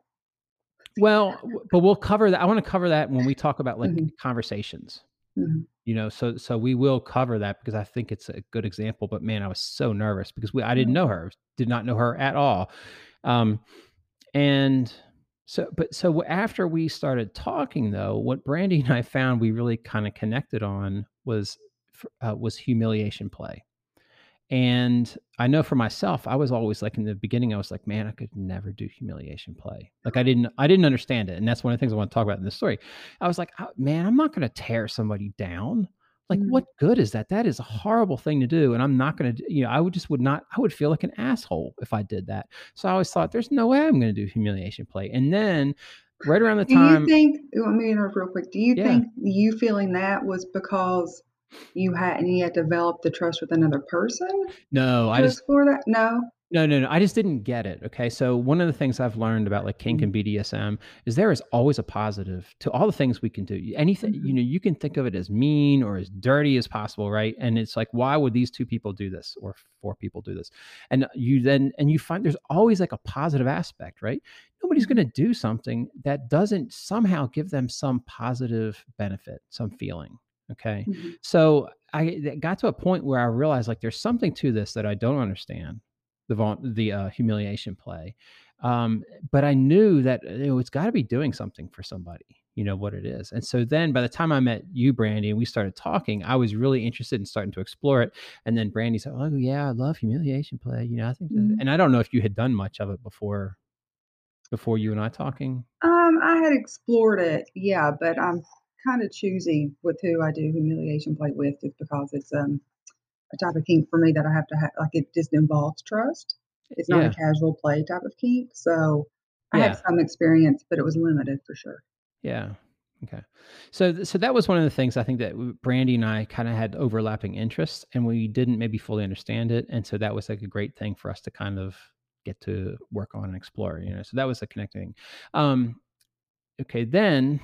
Well, but we'll cover that. I want to cover that when we talk about like mm-hmm. conversations. Mm-hmm. You know, so so we will cover that because I think it's a good example. But man, I was so nervous because we I didn't know her, did not know her at all, um, and so, but so after we started talking, though, what Brandy and I found we really kind of connected on was uh, was humiliation play. And I know for myself, I was always like in the beginning, I was like, man, I could never do humiliation play. Like I didn't, I didn't understand it, and that's one of the things I want to talk about in this story. I was like, oh, man, I'm not going to tear somebody down. Like, mm-hmm. what good is that? That is a horrible thing to do. And I'm not going to, you know, I would just would not, I would feel like an asshole if I did that. So I always thought, there's no way I'm going to do humiliation play. And then right around the time. Do you think, let me interrupt real quick. Do you yeah. think you feeling that was because you hadn't yet developed the trust with another person? No, I just for that. No. No, no, no. I just didn't get it. Okay. So one of the things I've learned about like kink mm-hmm. and BDSM is there is always a positive to all the things we can do. Anything, mm-hmm. you know, you can think of it as mean or as dirty as possible, right? And it's like, why would these two people do this or four people do this? And you then and you find there's always like a positive aspect, right? Nobody's mm-hmm. going to do something that doesn't somehow give them some positive benefit, some feeling. Okay. Mm-hmm. So I got to a point where I realized like there's something to this that I don't understand the the uh, humiliation play. Um, but I knew that you know, it's got to be doing something for somebody, you know what it is. And so then by the time I met you, Brandy, and we started talking, I was really interested in starting to explore it. And then Brandy said, "Oh yeah, I love humiliation play." You know, I think, mm-hmm. and I don't know if you had done much of it before, before you and I talking. Um, I had explored it, yeah, but I'm kind of choosy with who I do humiliation play with, just because it's um a type of kink for me that I have to have, like it just involves trust. It's not yeah. a casual play type of kink. So I yeah. had some experience, but it was limited for sure. Yeah. Okay. So, so that was one of the things I think that Brandy and I kind of had overlapping interests and we didn't maybe fully understand it. And so that was like a great thing for us to kind of get to work on and explore, you know, so that was a connecting. Um, okay. Then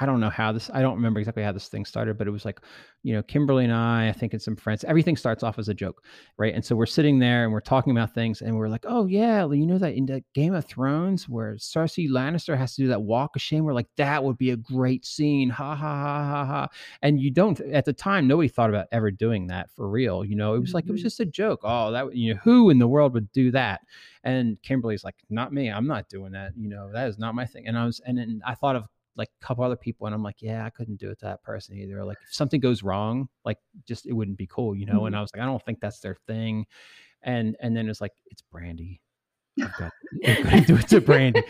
I don't know how this, I don't remember exactly how this thing started, but it was like, you know, Kimberly and I, I think, and some friends, everything starts off as a joke, right? And so we're sitting there and we're talking about things and we're like, oh, yeah, you know, that in the Game of Thrones where Cersei Lannister has to do that walk of shame, we're like, that would be a great scene. Ha, ha, ha, ha, ha. And you don't, at the time, nobody thought about ever doing that for real. You know, it was mm-hmm. like, it was mm-hmm. just a joke. Oh, that, you know, who in the world would do that? And Kimberly's like, not me. I'm not doing that. You know, that is not my thing. And I was, and then I thought of like a couple other people and I'm like, yeah, I couldn't do it to that person either. Like if something goes wrong, like just it wouldn't be cool, you know? Mm-hmm. And I was like, I don't think that's their thing. And and then it's like, it's Brandy. I've got, [laughs] to do it to Brandy.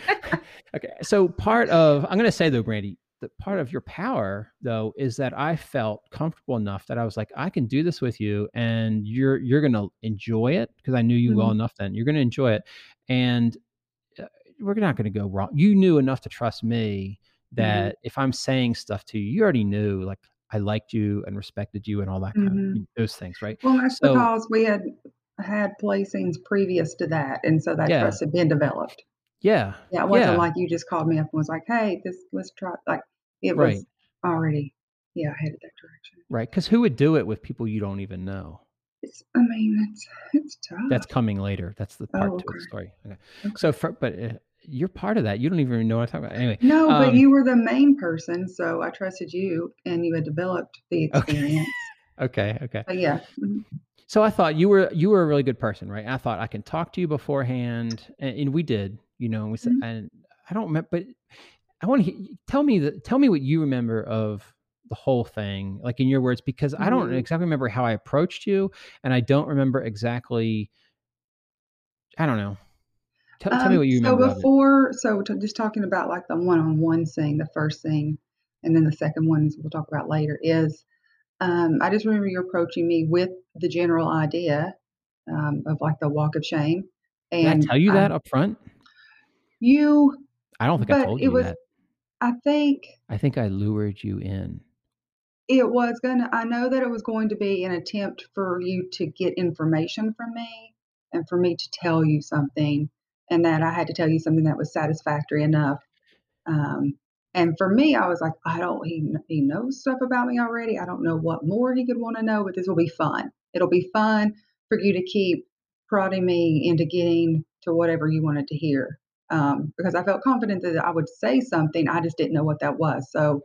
okay. So part of I'm gonna say though, Brandy, the part of your power though is that I felt comfortable enough that I was like, I can do this with you and you're you're gonna enjoy it because I knew you mm-hmm. well enough then. You're gonna enjoy it. And uh, we're not going to go wrong. You knew enough to trust me. That mm-hmm. if I'm saying stuff to you, you already knew like I liked you and respected you and all that kind mm-hmm. of those things, right? Well, that's so, because we had had play scenes previous to that, and so that yeah. trust had been developed. Yeah, yeah. It wasn't yeah. like you just called me up and was like, "Hey, this let's try." Like it was right. already, yeah, headed that direction. Right, because who would do it with people you don't even know? It's, I mean, it's it's tough. That's coming later. That's the part oh, okay. of the story. Okay. okay. So, for, but uh, you're part of that. You don't even know what I'm talking about. Anyway. No, um, but you were the main person, so I trusted you, and you had developed the [laughs] experience. Okay. Okay. okay. But yeah. Mm-hmm. So I thought you were you were a really good person, right? I thought I can talk to you beforehand, and, and we did, you know. And we said, mm-hmm. and I don't remember, but I want to tell me that tell me what you remember of the whole thing, like in your words, because mm-hmm. I don't mm-hmm. exactly remember how I approached you, and I don't remember exactly. I don't know. Tell, tell me what you um, so before, so to, just talking about like the one-on-one thing, the first thing, and then the second one is we'll talk about later is um, I just remember you approaching me with the general idea um, of like the walk of shame. And Did I tell you that up front? You. I don't think I told you was, that. I think. I think I lured you in. It was gonna. I know that it was going to be an attempt for you to get information from me, and for me to tell you something, and that I had to tell you something that was satisfactory enough. Um, and for me, I was like, I don't. He he knows stuff about me already. I don't know what more he could want to know, but this will be fun. It'll be fun for you to keep prodding me into getting to whatever you wanted to hear. Um, because I felt confident that I would say something. I just didn't know what that was. So,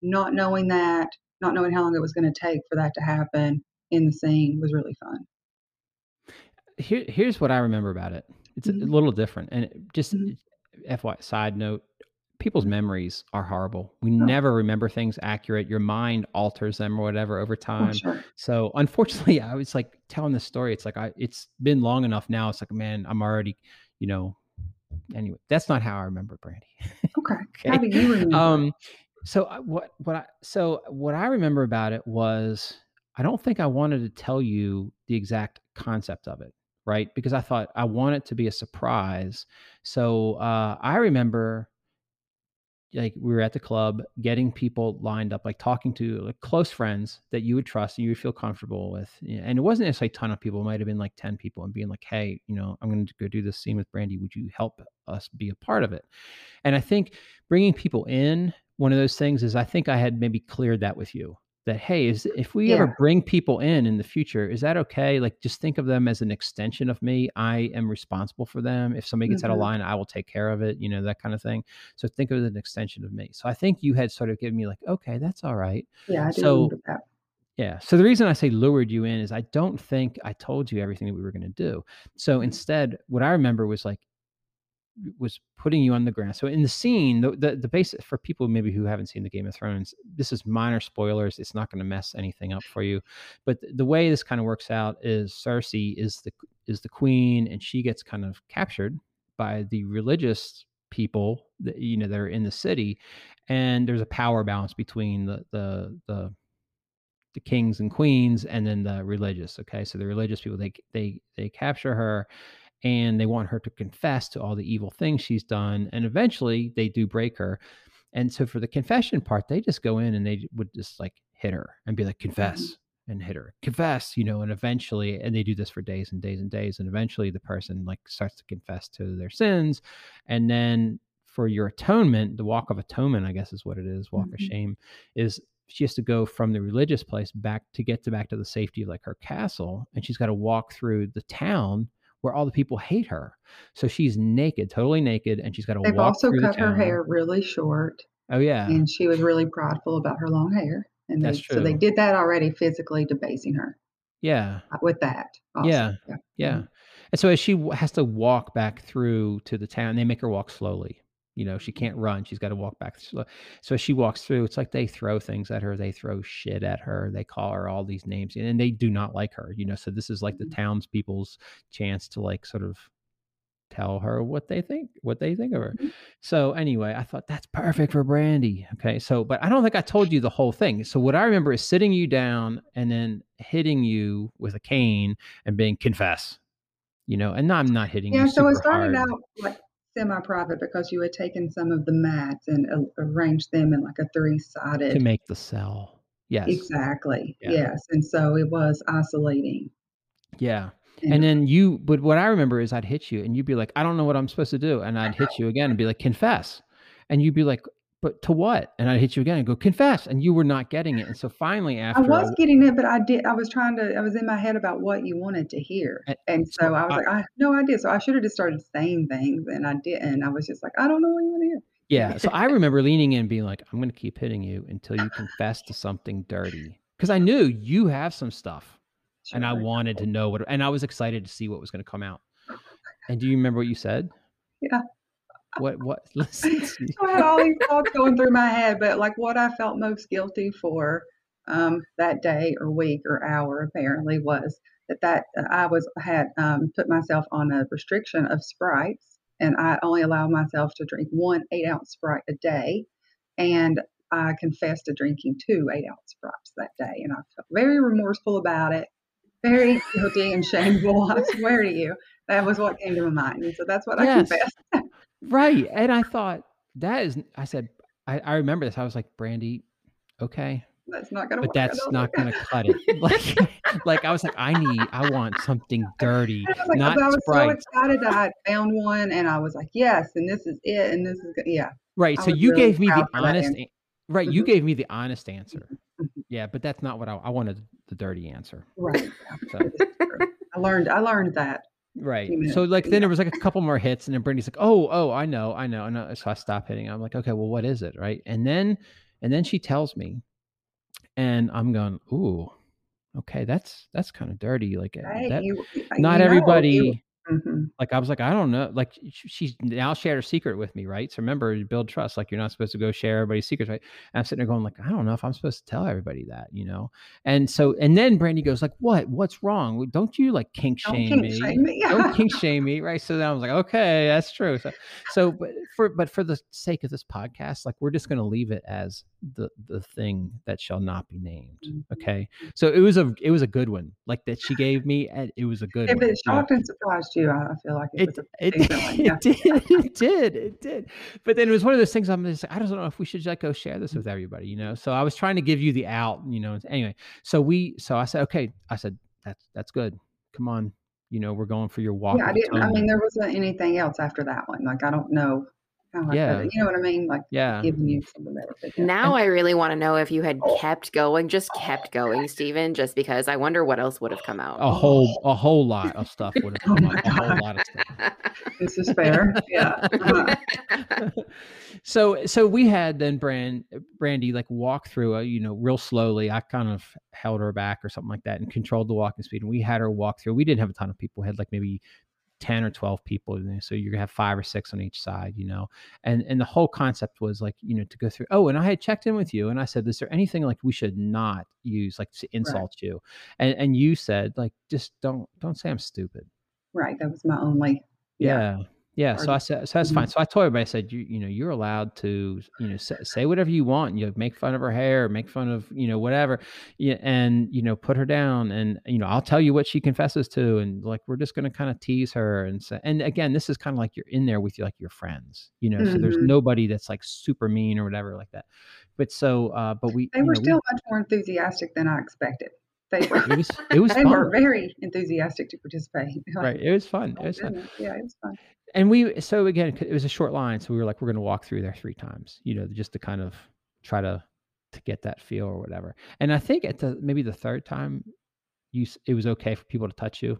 not knowing that, not knowing how long it was going to take for that to happen in the scene was really fun. Here, here's what I remember about it. It's mm-hmm. a little different, and just mm-hmm. FY side note: people's memories are horrible. We oh. never remember things accurate. Your mind alters them or whatever over time. Oh, sure. So unfortunately, [laughs] I was like telling this story. It's like I it's been long enough now. It's like, man, I'm already, you know. Anyway, that's not how I remember Brandy. Okay. [laughs] okay. How do you remember? Um so what what I so what I remember about it was I don't think I wanted to tell you the exact concept of it right? Because I thought I want it to be a surprise. So uh, I remember like we were at the club getting people lined up like talking to like close friends that you would trust and you would feel comfortable with and it wasn't necessarily a ton of people it might have been like 10 people and being like hey you know i'm going to go do this scene with brandy would you help us be a part of it and i think bringing people in one of those things is i think i had maybe cleared that with you that hey is if we yeah. ever bring people in in the future is that okay like just think of them as an extension of me i am responsible for them if somebody gets mm-hmm. out of mm-hmm. line i will take care of it you know that kind of thing so think of it as an extension of me so i think you had sort of given me like okay that's all right yeah I so that. yeah so the reason i say lured you in is i don't think i told you everything that we were going to do so instead what i remember was like was putting you on the ground. So in the scene, the the, the basic for people maybe who haven't seen the Game of Thrones, this is minor spoilers. It's not going to mess anything up for you. But the way this kind of works out is Cersei is the is the queen, and she gets kind of captured by the religious people that you know they're in the city, and there's a power balance between the the the the kings and queens and then the religious okay so the religious people they they they capture her and they want her to confess to all the evil things she's done and eventually they do break her and so for the confession part they just go in and they would just like hit her and be like confess mm-hmm. and hit her confess you know and eventually and they do this for days and days and days and eventually the person like starts to confess to their sins and then for your atonement the walk of atonement i guess is what it is walk mm-hmm. of shame is she has to go from the religious place back to get to back to the safety of like her castle and she's got to walk through the town where all the people hate her. So she's naked, totally naked, and she's got to They've also cut her hair really short. Oh yeah, and she was really prideful about her long hair. And That's they, true. So they did that already, physically debasing her. Yeah. Uh, with that. Also. Yeah. Yeah. yeah. Mm-hmm. And so as she has to walk back through to the town, they make her walk slowly. You know, she can't run. She's got to walk back. So she walks through, it's like they throw things at her. They throw shit at her. They call her all these names, and they do not like her. You know, so this is like the mm-hmm. townspeople's chance to like sort of tell her what they think, what they think of her. Mm-hmm. So anyway, I thought that's perfect for Brandy. Okay, so but I don't think I told you the whole thing. So what I remember is sitting you down and then hitting you with a cane and being confess. You know, and I'm not hitting. Yeah, so it started hard. out like semi-private because you had taken some of the mats and uh, arranged them in like a three-sided to make the cell. Yes. Exactly. Yeah. Yes. And so it was isolating. Yeah. And, and then you, but what I remember is I'd hit you and you'd be like, I don't know what I'm supposed to do. And I'd hit you again and be like, confess. And you'd be like, but to what? And I hit you again and go confess, and you were not getting it. And so finally, after I was getting it, but I did. I was trying to. I was in my head about what you wanted to hear, and, and so I was I, like, I have no idea. So I should have just started saying things, and I didn't. I was just like, I don't know what you want to hear. Yeah. So I remember leaning in, and being like, I'm going to keep hitting you until you confess to something dirty, because I knew you have some stuff, sure. and I wanted to know what. And I was excited to see what was going to come out. And do you remember what you said? Yeah what what [laughs] listen [laughs] I had all these thoughts going through my head, but like what I felt most guilty for um, that day or week or hour apparently was that that uh, I was had um, put myself on a restriction of sprites, and I only allow myself to drink one eight ounce sprite a day. And I confessed to drinking two eight ounce sprites that day, and I felt very remorseful about it, very guilty and shameful. [laughs] I swear to you, that was what came to my mind, and so that's what yes. I confessed. Right, and I thought that is. I said, I, I remember this. I was like, Brandy, okay, that's not gonna but that's not gonna cut it [laughs] like [laughs] like i was like i need i want something dirty like, not i was Sprite. so excited that i found one and i was like yes and this is it and this is good. yeah right so you really gave me the honest right mm-hmm. you gave me the honest answer mm-hmm. mm-hmm. yeah but that's not what i, I wanted the dirty answer right so. i learned i learned that Right. So like then there was like a couple more hits and then Brittany's like, Oh, oh, I know, I know, I know. So I stop hitting. I'm like, okay, well, what is it? Right. And then and then she tells me, and I'm going, ooh, okay, that's that's kind of dirty. Like eh, right. that, you, not everybody. Mm-hmm. Like I was like, I don't know. Like she's now shared her secret with me, right? So remember, you build trust. Like you're not supposed to go share everybody's secrets, right? And I'm sitting there going, like, I don't know if I'm supposed to tell everybody that, you know. And so, and then Brandy goes, like, what? What's wrong? Don't you like kink shame don't me? Shame me. [laughs] don't kink shame me, right? So then I was like, okay, that's true. So, so, but for but for the sake of this podcast, like we're just going to leave it as the the thing that shall not be named. Mm-hmm. Okay. So it was a it was a good one, like that she gave me, and it was a good. If one. it shocked and surprised you, I feel like it, it, it, [laughs] it did. It did. It did. But then it was one of those things I'm just like, I don't know if we should just go share this with everybody, you know? So I was trying to give you the out, you know. Anyway, so we, so I said, okay, I said, that's, that's good. Come on. You know, we're going for your walk. Yeah, I didn't, I mean, there wasn't anything else after that one. Like, I don't know yeah. You know what I mean? Like yeah. giving you something better. Now I really want to know if you had oh. kept going, just kept going, Stephen, just because I wonder what else would have come out. A whole a whole lot of stuff would have [laughs] come out. A whole lot of stuff. This is fair. Yeah. Uh-huh. [laughs] so so we had then Brand Brandy like walk through a, you know, real slowly. I kind of held her back or something like that and controlled the walking speed. And we had her walk through. We didn't have a ton of people. We had like maybe 10 or 12 people so you're gonna have five or six on each side you know and and the whole concept was like you know to go through oh and i had checked in with you and i said is there anything like we should not use like to insult right. you and and you said like just don't don't say i'm stupid right that was my only yeah, yeah. Yeah, so I said, so that's fine. Mm-hmm. So I told everybody, I said, you, you know, you're allowed to, you know, say, say whatever you want. You know, make fun of her hair, make fun of, you know, whatever, yeah, and you know, put her down, and you know, I'll tell you what she confesses to, and like we're just going to kind of tease her, and say, and again, this is kind of like you're in there with you, like your friends, you know. Mm-hmm. So there's mm-hmm. nobody that's like super mean or whatever like that. But so, uh, but we they were know, still we, much more enthusiastic than I expected. They were. It was. It was. [laughs] they fun. were very enthusiastic to participate. [laughs] right. It was fun. It was fun. Yeah, it was fun and we so again it was a short line so we were like we're going to walk through there three times you know just to kind of try to to get that feel or whatever and i think at the maybe the third time you it was okay for people to touch you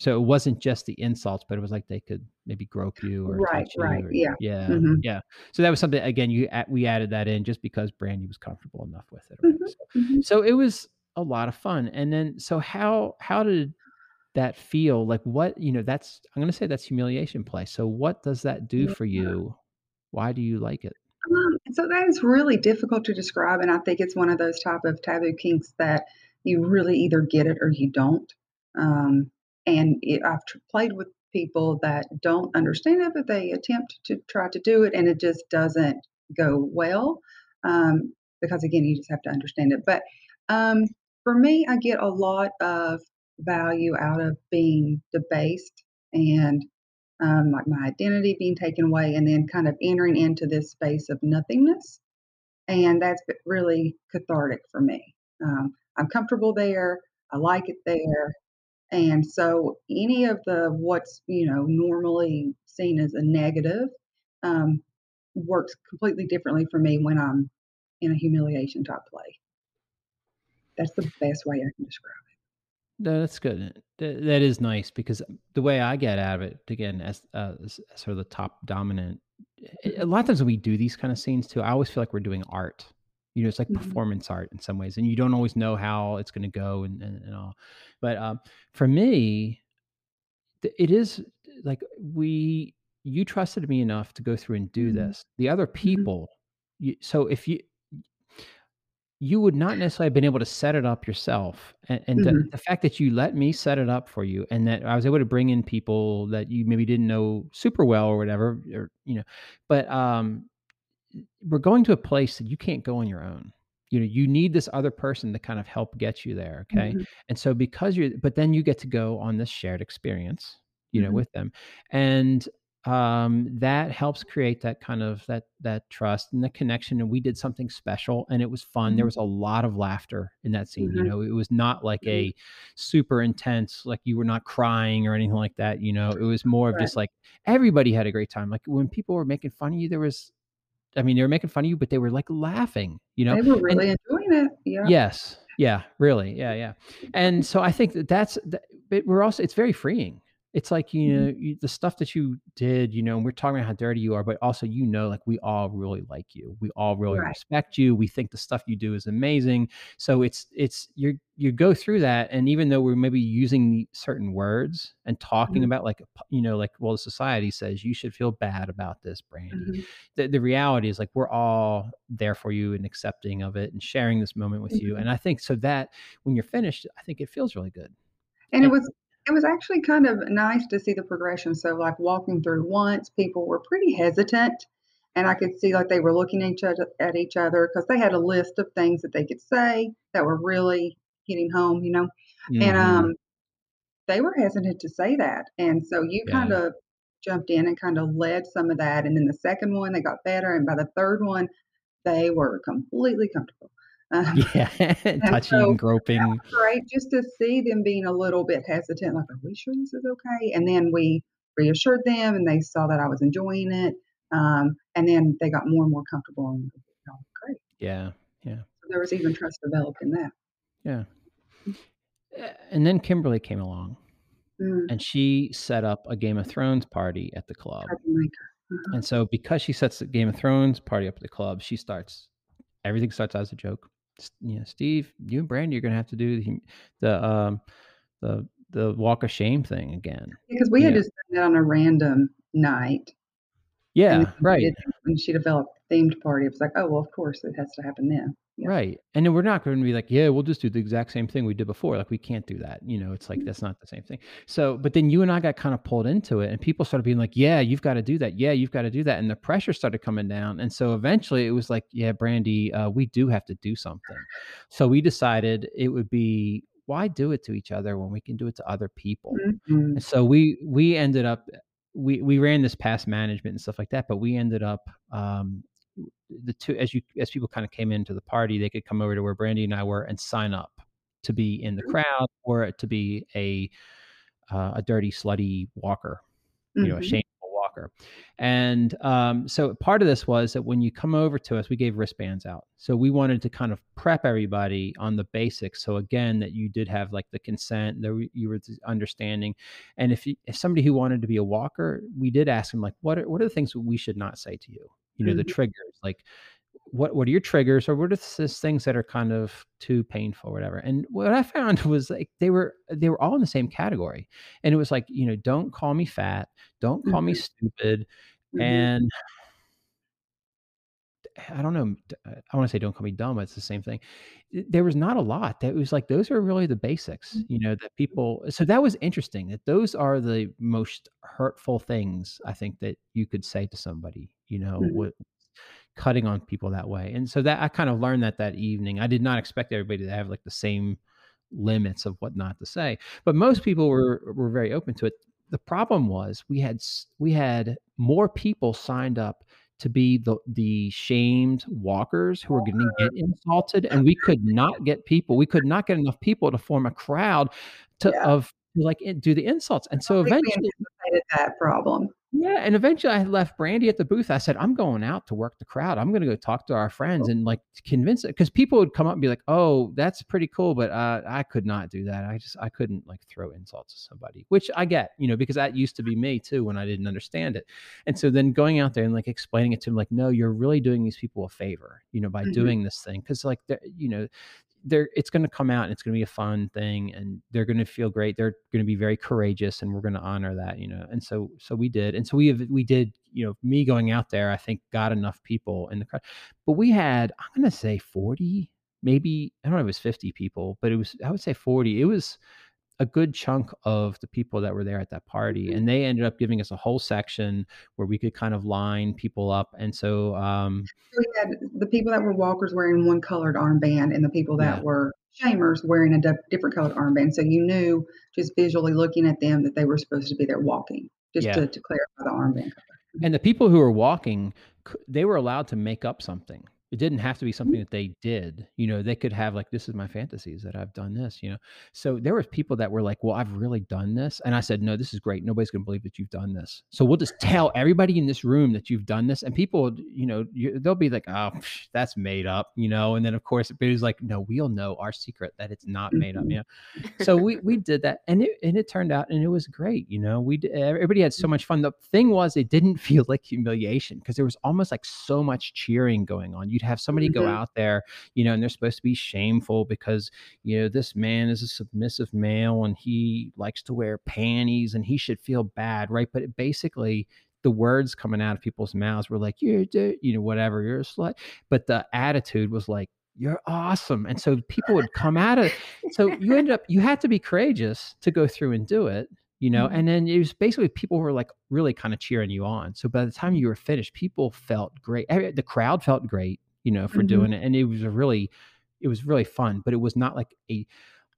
so it wasn't just the insults but it was like they could maybe grope you or right right or, yeah yeah mm-hmm. yeah so that was something again you we added that in just because brandy was comfortable enough with it mm-hmm. So, mm-hmm. so it was a lot of fun and then so how how did that feel like what you know that's i'm going to say that's humiliation play. So what does that do for you? Why do you like it? Um, so that is really difficult to describe and i think it's one of those type of taboo kinks that you really either get it or you don't. Um, and it, i've tr- played with people that don't understand it but they attempt to try to do it and it just doesn't go well um, because again you just have to understand it. But um, for me i get a lot of value out of being debased and um, like my identity being taken away and then kind of entering into this space of nothingness. And that's really cathartic for me. Um, I'm comfortable there. I like it there. And so any of the what's, you know, normally seen as a negative um, works completely differently for me when I'm in a humiliation type play. That's the best way I can describe it. No, that's good. That, that is nice because the way I get out of it, again, as, uh, as sort of the top dominant, a lot of times when we do these kind of scenes too, I always feel like we're doing art. You know, it's like mm-hmm. performance art in some ways, and you don't always know how it's going to go and, and, and, all. But um, for me, it is like we, you trusted me enough to go through and do mm-hmm. this. The other mm-hmm. people, mm-hmm. you, so if you you would not necessarily have been able to set it up yourself. And, and mm-hmm. the, the, fact that you let me set it up for you and that I was able to bring in people that you maybe didn't know super well or whatever, or, you know, but, um, we're going to a place that you can't go on your own you know you need this other person to kind of help get you there okay mm-hmm. and so because you're but then you get to go on this shared experience you know mm-hmm. with them and um, that helps create that kind of that that trust and the connection and we did something special and it was fun mm-hmm. there was a lot of laughter in that scene you mm-hmm. know it was not like mm-hmm. a super intense like you were not crying or anything like that you know it was more of right. just like everybody had a great time like when people were making fun of you there was I mean, they were making fun of you, but they were like laughing, you know. They were really and, enjoying it. Yeah. Yes. Yeah. Really. Yeah. Yeah. And so I think that that's. That, but we're also. It's very freeing it's like you mm-hmm. know you, the stuff that you did you know and we're talking about how dirty you are but also you know like we all really like you we all really right. respect you we think the stuff you do is amazing so it's it's you you go through that and even though we're maybe using certain words and talking mm-hmm. about like you know like well the society says you should feel bad about this brandy mm-hmm. the, the reality is like we're all there for you and accepting of it and sharing this moment with you mm-hmm. and i think so that when you're finished i think it feels really good and, and it was it was actually kind of nice to see the progression. So, like walking through once, people were pretty hesitant, and I could see like they were looking at each other at each other because they had a list of things that they could say that were really hitting home, you know, mm-hmm. and um, they were hesitant to say that, and so you yeah. kind of jumped in and kind of led some of that, and then the second one they got better, and by the third one they were completely comfortable. Um, [laughs] yeah, [laughs] touching, [laughs] so groping. Right, just to see them being a little bit hesitant, like, "Are we sure this is okay?" And then we reassured them, and they saw that I was enjoying it, um, and then they got more and more comfortable. And oh, great. Yeah, yeah. So there was even trust developed in that. Yeah. And then Kimberly came along, mm. and she set up a Game of Thrones party at the club. Uh-huh. And so, because she sets the Game of Thrones party up at the club, she starts everything starts out as a joke you know, Steve, you and Brandy are going to have to do the the um, the the walk of shame thing again because we had just done it on a random night. Yeah, right. when she developed themed party, it was like, oh well, of course it has to happen then. Yeah. Right. And then we're not going to be like, yeah, we'll just do the exact same thing we did before. Like we can't do that. You know, it's like mm-hmm. that's not the same thing. So, but then you and I got kind of pulled into it and people started being like, yeah, you've got to do that. Yeah, you've got to do that. And the pressure started coming down. And so eventually it was like, yeah, Brandy, uh, we do have to do something. So we decided it would be why do it to each other when we can do it to other people? Mm-hmm. And so we we ended up we we ran this past management and stuff like that, but we ended up um, the two as you as people kind of came into the party, they could come over to where Brandy and I were and sign up to be in the mm-hmm. crowd or to be a uh, a dirty, slutty walker, you mm-hmm. know, a mm-hmm. shameful walker. And um, so part of this was that when you come over to us, we gave wristbands out. So we wanted to kind of prep everybody on the basics. So again, that you did have like the consent, that you were understanding. And if you, if somebody who wanted to be a walker, we did ask them like, what are, what are the things we should not say to you? You know mm-hmm. the triggers like what what are your triggers or what are the things that are kind of too painful whatever and what i found [laughs] was like they were they were all in the same category and it was like you know don't call me fat don't call mm-hmm. me stupid mm-hmm. and i don't know i want to say don't call me dumb but it's the same thing there was not a lot that was like those are really the basics mm-hmm. you know that people so that was interesting that those are the most hurtful things i think that you could say to somebody you know mm-hmm. what cutting on people that way and so that i kind of learned that that evening i did not expect everybody to have like the same limits of what not to say but most people were were very open to it the problem was we had we had more people signed up to be the the shamed walkers who were going to get insulted and we could not get people we could not get enough people to form a crowd to yeah. of like do the insults and so eventually that problem yeah, and eventually I left Brandy at the booth. I said, "I'm going out to work the crowd. I'm going to go talk to our friends and like convince it." Because people would come up and be like, "Oh, that's pretty cool," but uh, I could not do that. I just I couldn't like throw insults to somebody, which I get, you know, because that used to be me too when I didn't understand it. And so then going out there and like explaining it to them, like, "No, you're really doing these people a favor, you know, by mm-hmm. doing this thing," because like, you know, they're it's going to come out and it's going to be a fun thing and they're going to feel great. They're going to be very courageous and we're going to honor that you know and so so we did. And so we have we did you know me going out there i think got enough people in the crowd. But we had i'm going to say 40 maybe i don't know if it was 50 people but it was i would say 40 it was a good chunk of the people that were there at that party, and they ended up giving us a whole section where we could kind of line people up. And so um, we had the people that were walkers wearing one colored armband, and the people that yeah. were shamers wearing a different colored armband. So you knew just visually looking at them that they were supposed to be there walking, just yeah. to, to clarify the armband color. And the people who were walking, they were allowed to make up something it didn't have to be something mm-hmm. that they did you know they could have like this is my fantasies that i've done this you know? So there was people that were like well i've really done this and i said no this is great. Nobody's going to believe that you've done this. So we'll just [laughs] tell everybody in this room that you've done this and people you know you, they'll be like oh psh, that's made up you know? And then of course it was like no we'll know our secret that it's not made up you mm-hmm. know? So we we did that and it and it turned out and it was great you know? We everybody had so much fun. The thing was it didn't [laughs] feel like humiliation because there was almost like so much cheering going on. You you'd have somebody mm-hmm. go out there, you know, and they're supposed to be shameful because, you know, this man is a submissive male and he likes to wear panties and he should feel bad, right? But basically, the words coming out of people's mouths were like, you're, you know, whatever, you're a slut. But the attitude was like, you're awesome. And so people would come at it. So you ended up, you had to be courageous to go through and do it you know mm-hmm. and then it was basically people were like really kind of cheering you on so by the time you were finished people felt great the crowd felt great you know for mm-hmm. doing it and it was a really it was really fun but it was not like a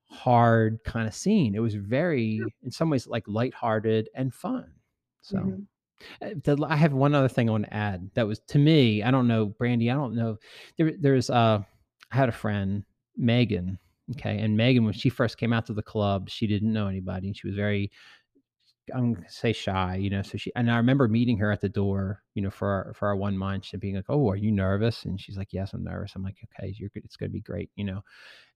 hard kind of scene it was very in some ways like lighthearted and fun so mm-hmm. Eh, I have one other thing I want to add. That was to me. I don't know, Brandy. I don't know. There, there's. Uh, I had a friend, Megan, Okay. And Megan, when she first came out to the club, she didn't know anybody and she was very, I'm gonna say shy, you know. So she and I remember meeting her at the door, you know, for our for our one month and being like, Oh, are you nervous? And she's like, Yes, I'm nervous. I'm like, Okay, you're good, it's gonna be great, you know.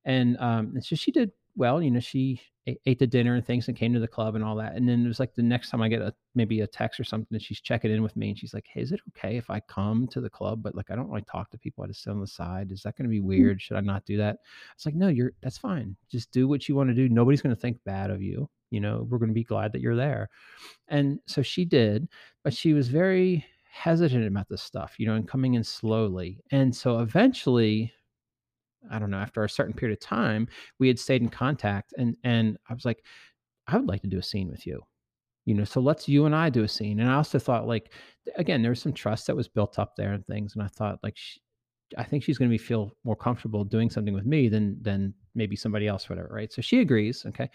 And um, and so she did well, you know, she ate the dinner and things and came to the club and all that. And then it was like the next time I get a maybe a text or something, and she's checking in with me and she's like, Hey, is it okay if I come to the club? But like I don't really talk to people. I just sit on the side. Is that gonna be mm. weird? Should I not do that? It's like, no, you're that's fine. Just do what you want to do. Nobody's gonna think bad of you. You know, we're gonna be glad that you're there. And so she did, but she was very hesitant about this stuff, you know, and coming in slowly. And so eventually I don't know, after a certain period of time, we had stayed in contact and and I was like, I would like to do a scene with you. You know, so let's you and I do a scene. And I also thought like again, there was some trust that was built up there and things. And I thought like she, I think she's going to be feel more comfortable doing something with me than than maybe somebody else, whatever, right? So she agrees, okay.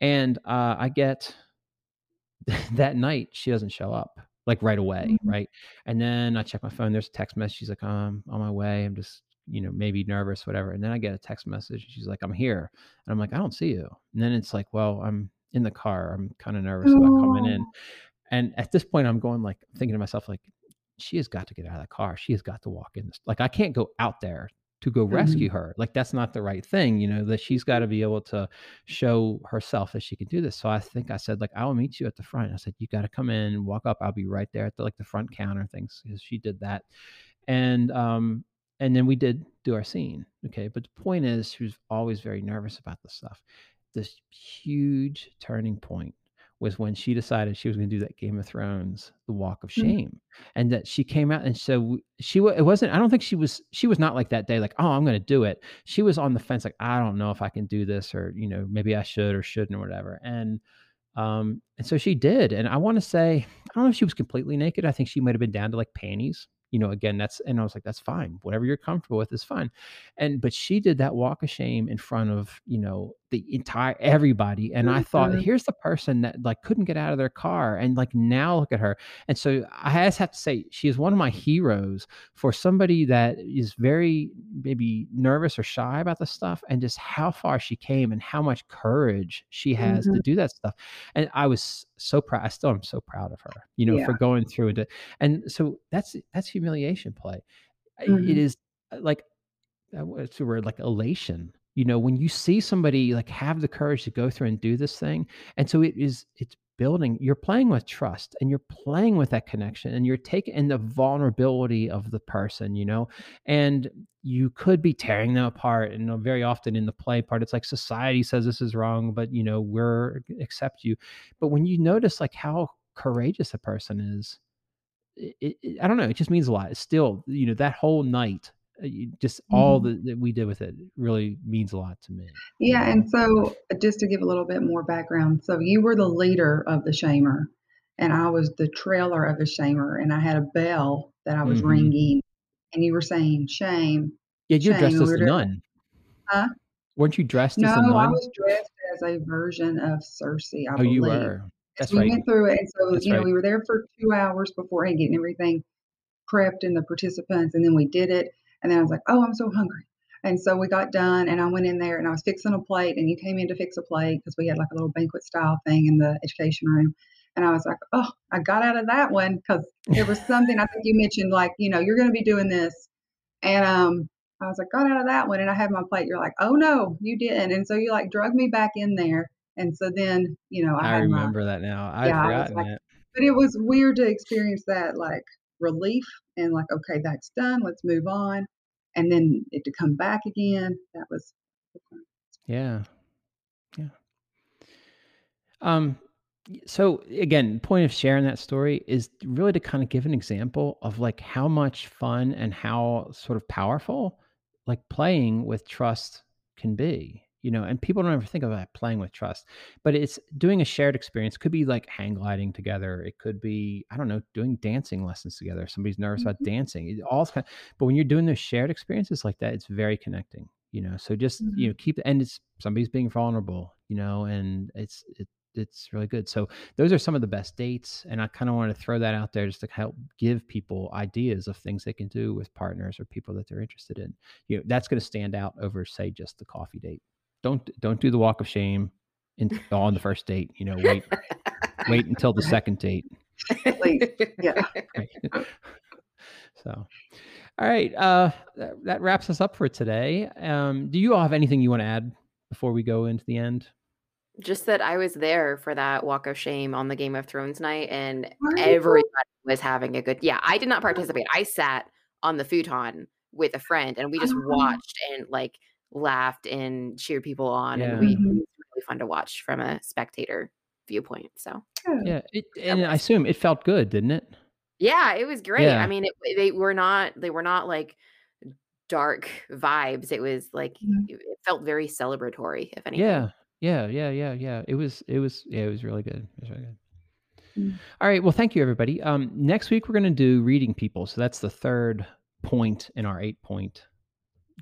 And uh, I get [laughs] that night she doesn't show up like right away, mm-hmm. right? And then I check my phone. There's a text message. She's like, oh, "I'm on my way. I'm just you know, maybe nervous, whatever. And then I get a text message. She's like, I'm here. And I'm like, I don't see you. And then it's like, well, I'm in the car. I'm kind of nervous about coming in. And at this point, I'm going like, thinking to myself, like, she has got to get out of the car. She has got to walk in this. Like, I can't go out there to go mm-hmm. rescue her. Like, that's not the right thing, you know, that she's got to be able to show herself that she can do this. So I think I said, like, I'll meet you at the front. I said, you got to come in, walk up. I'll be right there at the, like the front counter things. Because she did that. And, um, and then we did do our scene okay but the point is she was always very nervous about this stuff this huge turning point was when she decided she was going to do that game of thrones the walk of mm. shame mm-hmm. and that she came out and so she it wasn't i don't think she was she was not like that day like oh i'm going to do it she was on the fence like i don't know if i can do this or you know maybe i should or shouldn't or whatever and um and so she did and i want to say i don't know if she was completely naked i think she might have been down to like panties you know, again, that's, and I was like, that's fine. Whatever you're comfortable with is fine. And, but she did that walk of shame in front of, you know, the entire everybody and mm-hmm. i thought here's the person that like couldn't get out of their car and like now look at her and so i just have to say she is one of my heroes for somebody that is very maybe nervous or shy about the stuff and just how far she came and how much courage she has mm-hmm. to do that stuff and i was so proud i still am so proud of her you know yeah. for going through it and so that's that's humiliation play mm-hmm. it is uh, like what's the word like elation you know when you see somebody like have the courage to go through and do this thing and so it is it's building you're playing with trust and you're playing with that connection and you're taking in the vulnerability of the person you know and you could be tearing them apart and very often in the play part it's like society says this is wrong but you know we're accept you. But when you notice like how courageous a person is it, it, i don't know it just means a lot. It's still you know that whole night just all mm-hmm. that we did with it really means a lot to me. Yeah, and so uh, just to give a little bit more background, so you were the leader of the shamer, and I was the trailer of the shamer, and I had a bell that I was mm-hmm. ringing, and you were saying shame. Yeah, you're dressed as a nun. Huh? Weren't you dressed no, as a nun? No, I was dressed as a version of Cersei. I oh, believe. you were. That's we right. went through it, and so That's you know right. we were there for two hours beforehand, getting everything prepped and the participants, and then we did it. And then I was like, "Oh, I'm so hungry." And so we got done, and I went in there and I was fixing a plate, and you came in to fix a plate because we had like a little banquet style thing in the education room. And I was like, "Oh, I got out of that one because there was [laughs] something I think you mentioned, like you know, you're going to be doing this." And um, I was like, got out of that one, and I had my plate. You're like, "Oh no, you didn't," and so you like drug me back in there. And so then, you know, I, I remember my, that now. I've yeah, forgotten like, that. But it was weird to experience that like relief and like, okay, that's done. Let's move on. And then it to come back again. That was. Yeah. Yeah. Um, so again, point of sharing that story is really to kind of give an example of like how much fun and how sort of powerful like playing with trust can be you know and people don't ever think about playing with trust but it's doing a shared experience could be like hang gliding together it could be i don't know doing dancing lessons together somebody's nervous mm-hmm. about dancing it all kind of, but when you're doing those shared experiences like that it's very connecting you know so just mm-hmm. you know keep and it's somebody's being vulnerable you know and it's it, it's really good. So those are some of the best dates, and I kind of want to throw that out there just to help give people ideas of things they can do with partners or people that they're interested in. You know, that's going to stand out over, say, just the coffee date. Don't don't do the walk of shame in, on the first date. You know, wait wait [laughs] until the second date. [laughs] yeah. [laughs] So, all right, uh, that, that, wraps us up for today. Um, do you all have anything you want to add before we go into the end? Just that I was there for that walk of shame on the Game of Thrones night, and everybody was having a good. Yeah, I did not participate. I sat on the futon with a friend, and we just oh. watched and like laughed and cheered people on, yeah. and we, mm-hmm. it was really fun to watch from a spectator viewpoint. So yeah, it, and I assume it felt good, didn't it? Yeah, it was great. Yeah. I mean, it, they were not they were not like dark vibes. It was like mm-hmm. it felt very celebratory, if anything. Yeah, yeah, yeah, yeah, yeah. It was, it was, yeah, it was really good. It was really good. Mm. All right. Well, thank you, everybody. Um, next week we're going to do reading people. So that's the third point in our eight point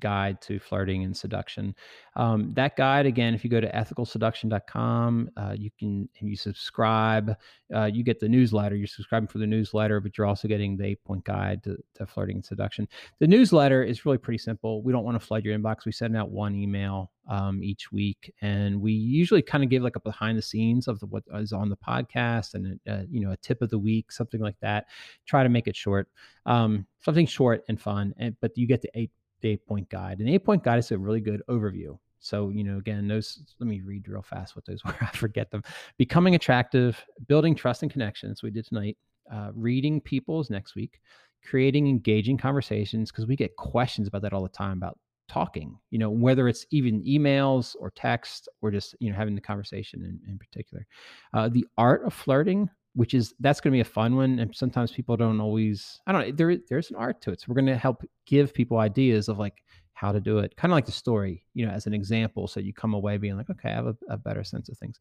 guide to flirting and seduction. Um, that guide, again, if you go to ethicalseduction.com, uh, you can and you subscribe. Uh, you get the newsletter. You're subscribing for the newsletter, but you're also getting the eight point guide to, to flirting and seduction. The newsletter is really pretty simple. We don't want to flood your inbox. We send out one email um, each week, and we usually kind of give like a behind the scenes of the, what is on the podcast and uh, you know a tip of the week, something like that. Try to make it short, um, something short and fun. And but you get the eight the eight point guide. And the eight point guide is a really good overview. So, you know, again, those, let me read real fast what those [laughs] were. I forget them. Becoming attractive, building trust and connections, we did tonight. Uh, reading people's next week, creating engaging conversations, because we get questions about that all the time about talking, you know, whether it's even emails or text or just, you know, having the conversation in, in particular. Uh, the art of flirting, which is that's going to be a fun one and sometimes people don't always i don't know there there's an art to it so we're going to help give people ideas of like how to do it kind of like the story you know as an example so you come away being like okay i have a, a, better sense of things.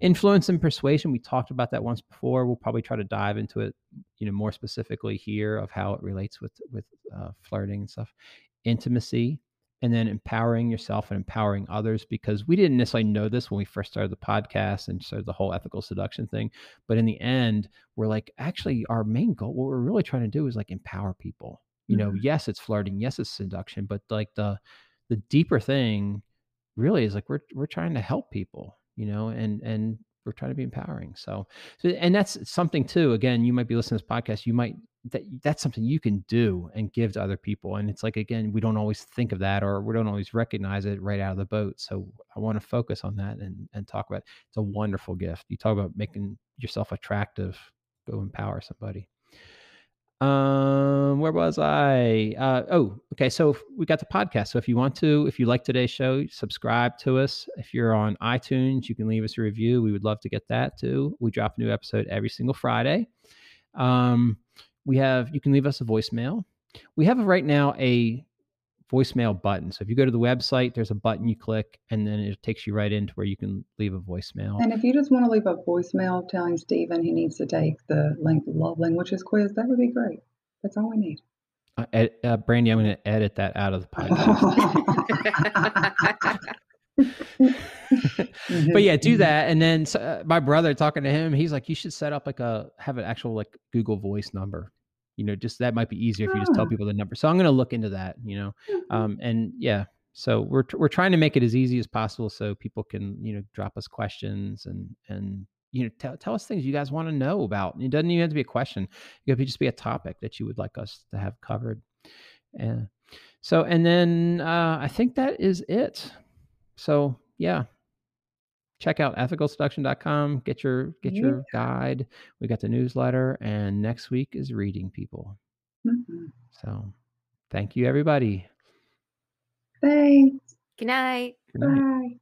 Influence and persuasion we talked about that once before we'll probably try to dive into it you know more specifically here of how it relates with with uh, flirting and stuff. Intimacy and then empowering yourself and empowering others because we didn't necessarily know this when we first started the podcast and started the whole ethical seduction thing but in the end we're like actually our main goal what we're really trying to do is like empower people you know mm-hmm. yes it's flirting yes it's seduction but like the the deeper thing really is like we're we're trying to help people you know and and we're trying to be empowering so, so and that's something too again you might be listening to this podcast you might that that's something you can do and give to other people and it's like again we don't always think of that or we don't always recognize it right out of the boat so i want to focus on that and and talk about it. it's a wonderful gift. You talk about making yourself attractive go empower somebody. Um where was i? Uh oh okay so we got the podcast so if you want to if you like today's show subscribe to us. If you're on itunes you can leave us a review we would love to get that too. We drop a new episode every single friday. Um we have you can leave us a voicemail we have right now a voicemail button. So if you go to the website, there's a button you click, and then it takes you right into where you can leave a voicemail. And if you just want to leave a voicemail telling Stephen he needs to take the love languages quiz, that would be great. That's all we need. Uh, uh, Brandy, I'm going to edit that out of the [laughs] podcast. [laughs] [laughs] [laughs] but yeah, do mm-hmm. that. And then uh, my brother talking to him, he's like, you should set up like a have an actual like Google Voice number. You know, just that might be easier if you just tell ah. people the number. So I'm going to look into that. You know, mm-hmm. um, and yeah, so we're we're trying to make it as easy as possible so people can you know drop us questions and and you know tell, tell us things you guys want to know about. It doesn't even have to be a question. It could just be a topic that you would like us to have covered. And so and then uh, I think that is it. So yeah, check out ethicalseduction.com. Get your get yeah. your guide. We got the newsletter, and next week is reading people. Mm-hmm. So, thank you, everybody. Thanks. Good night. Good night. Bye.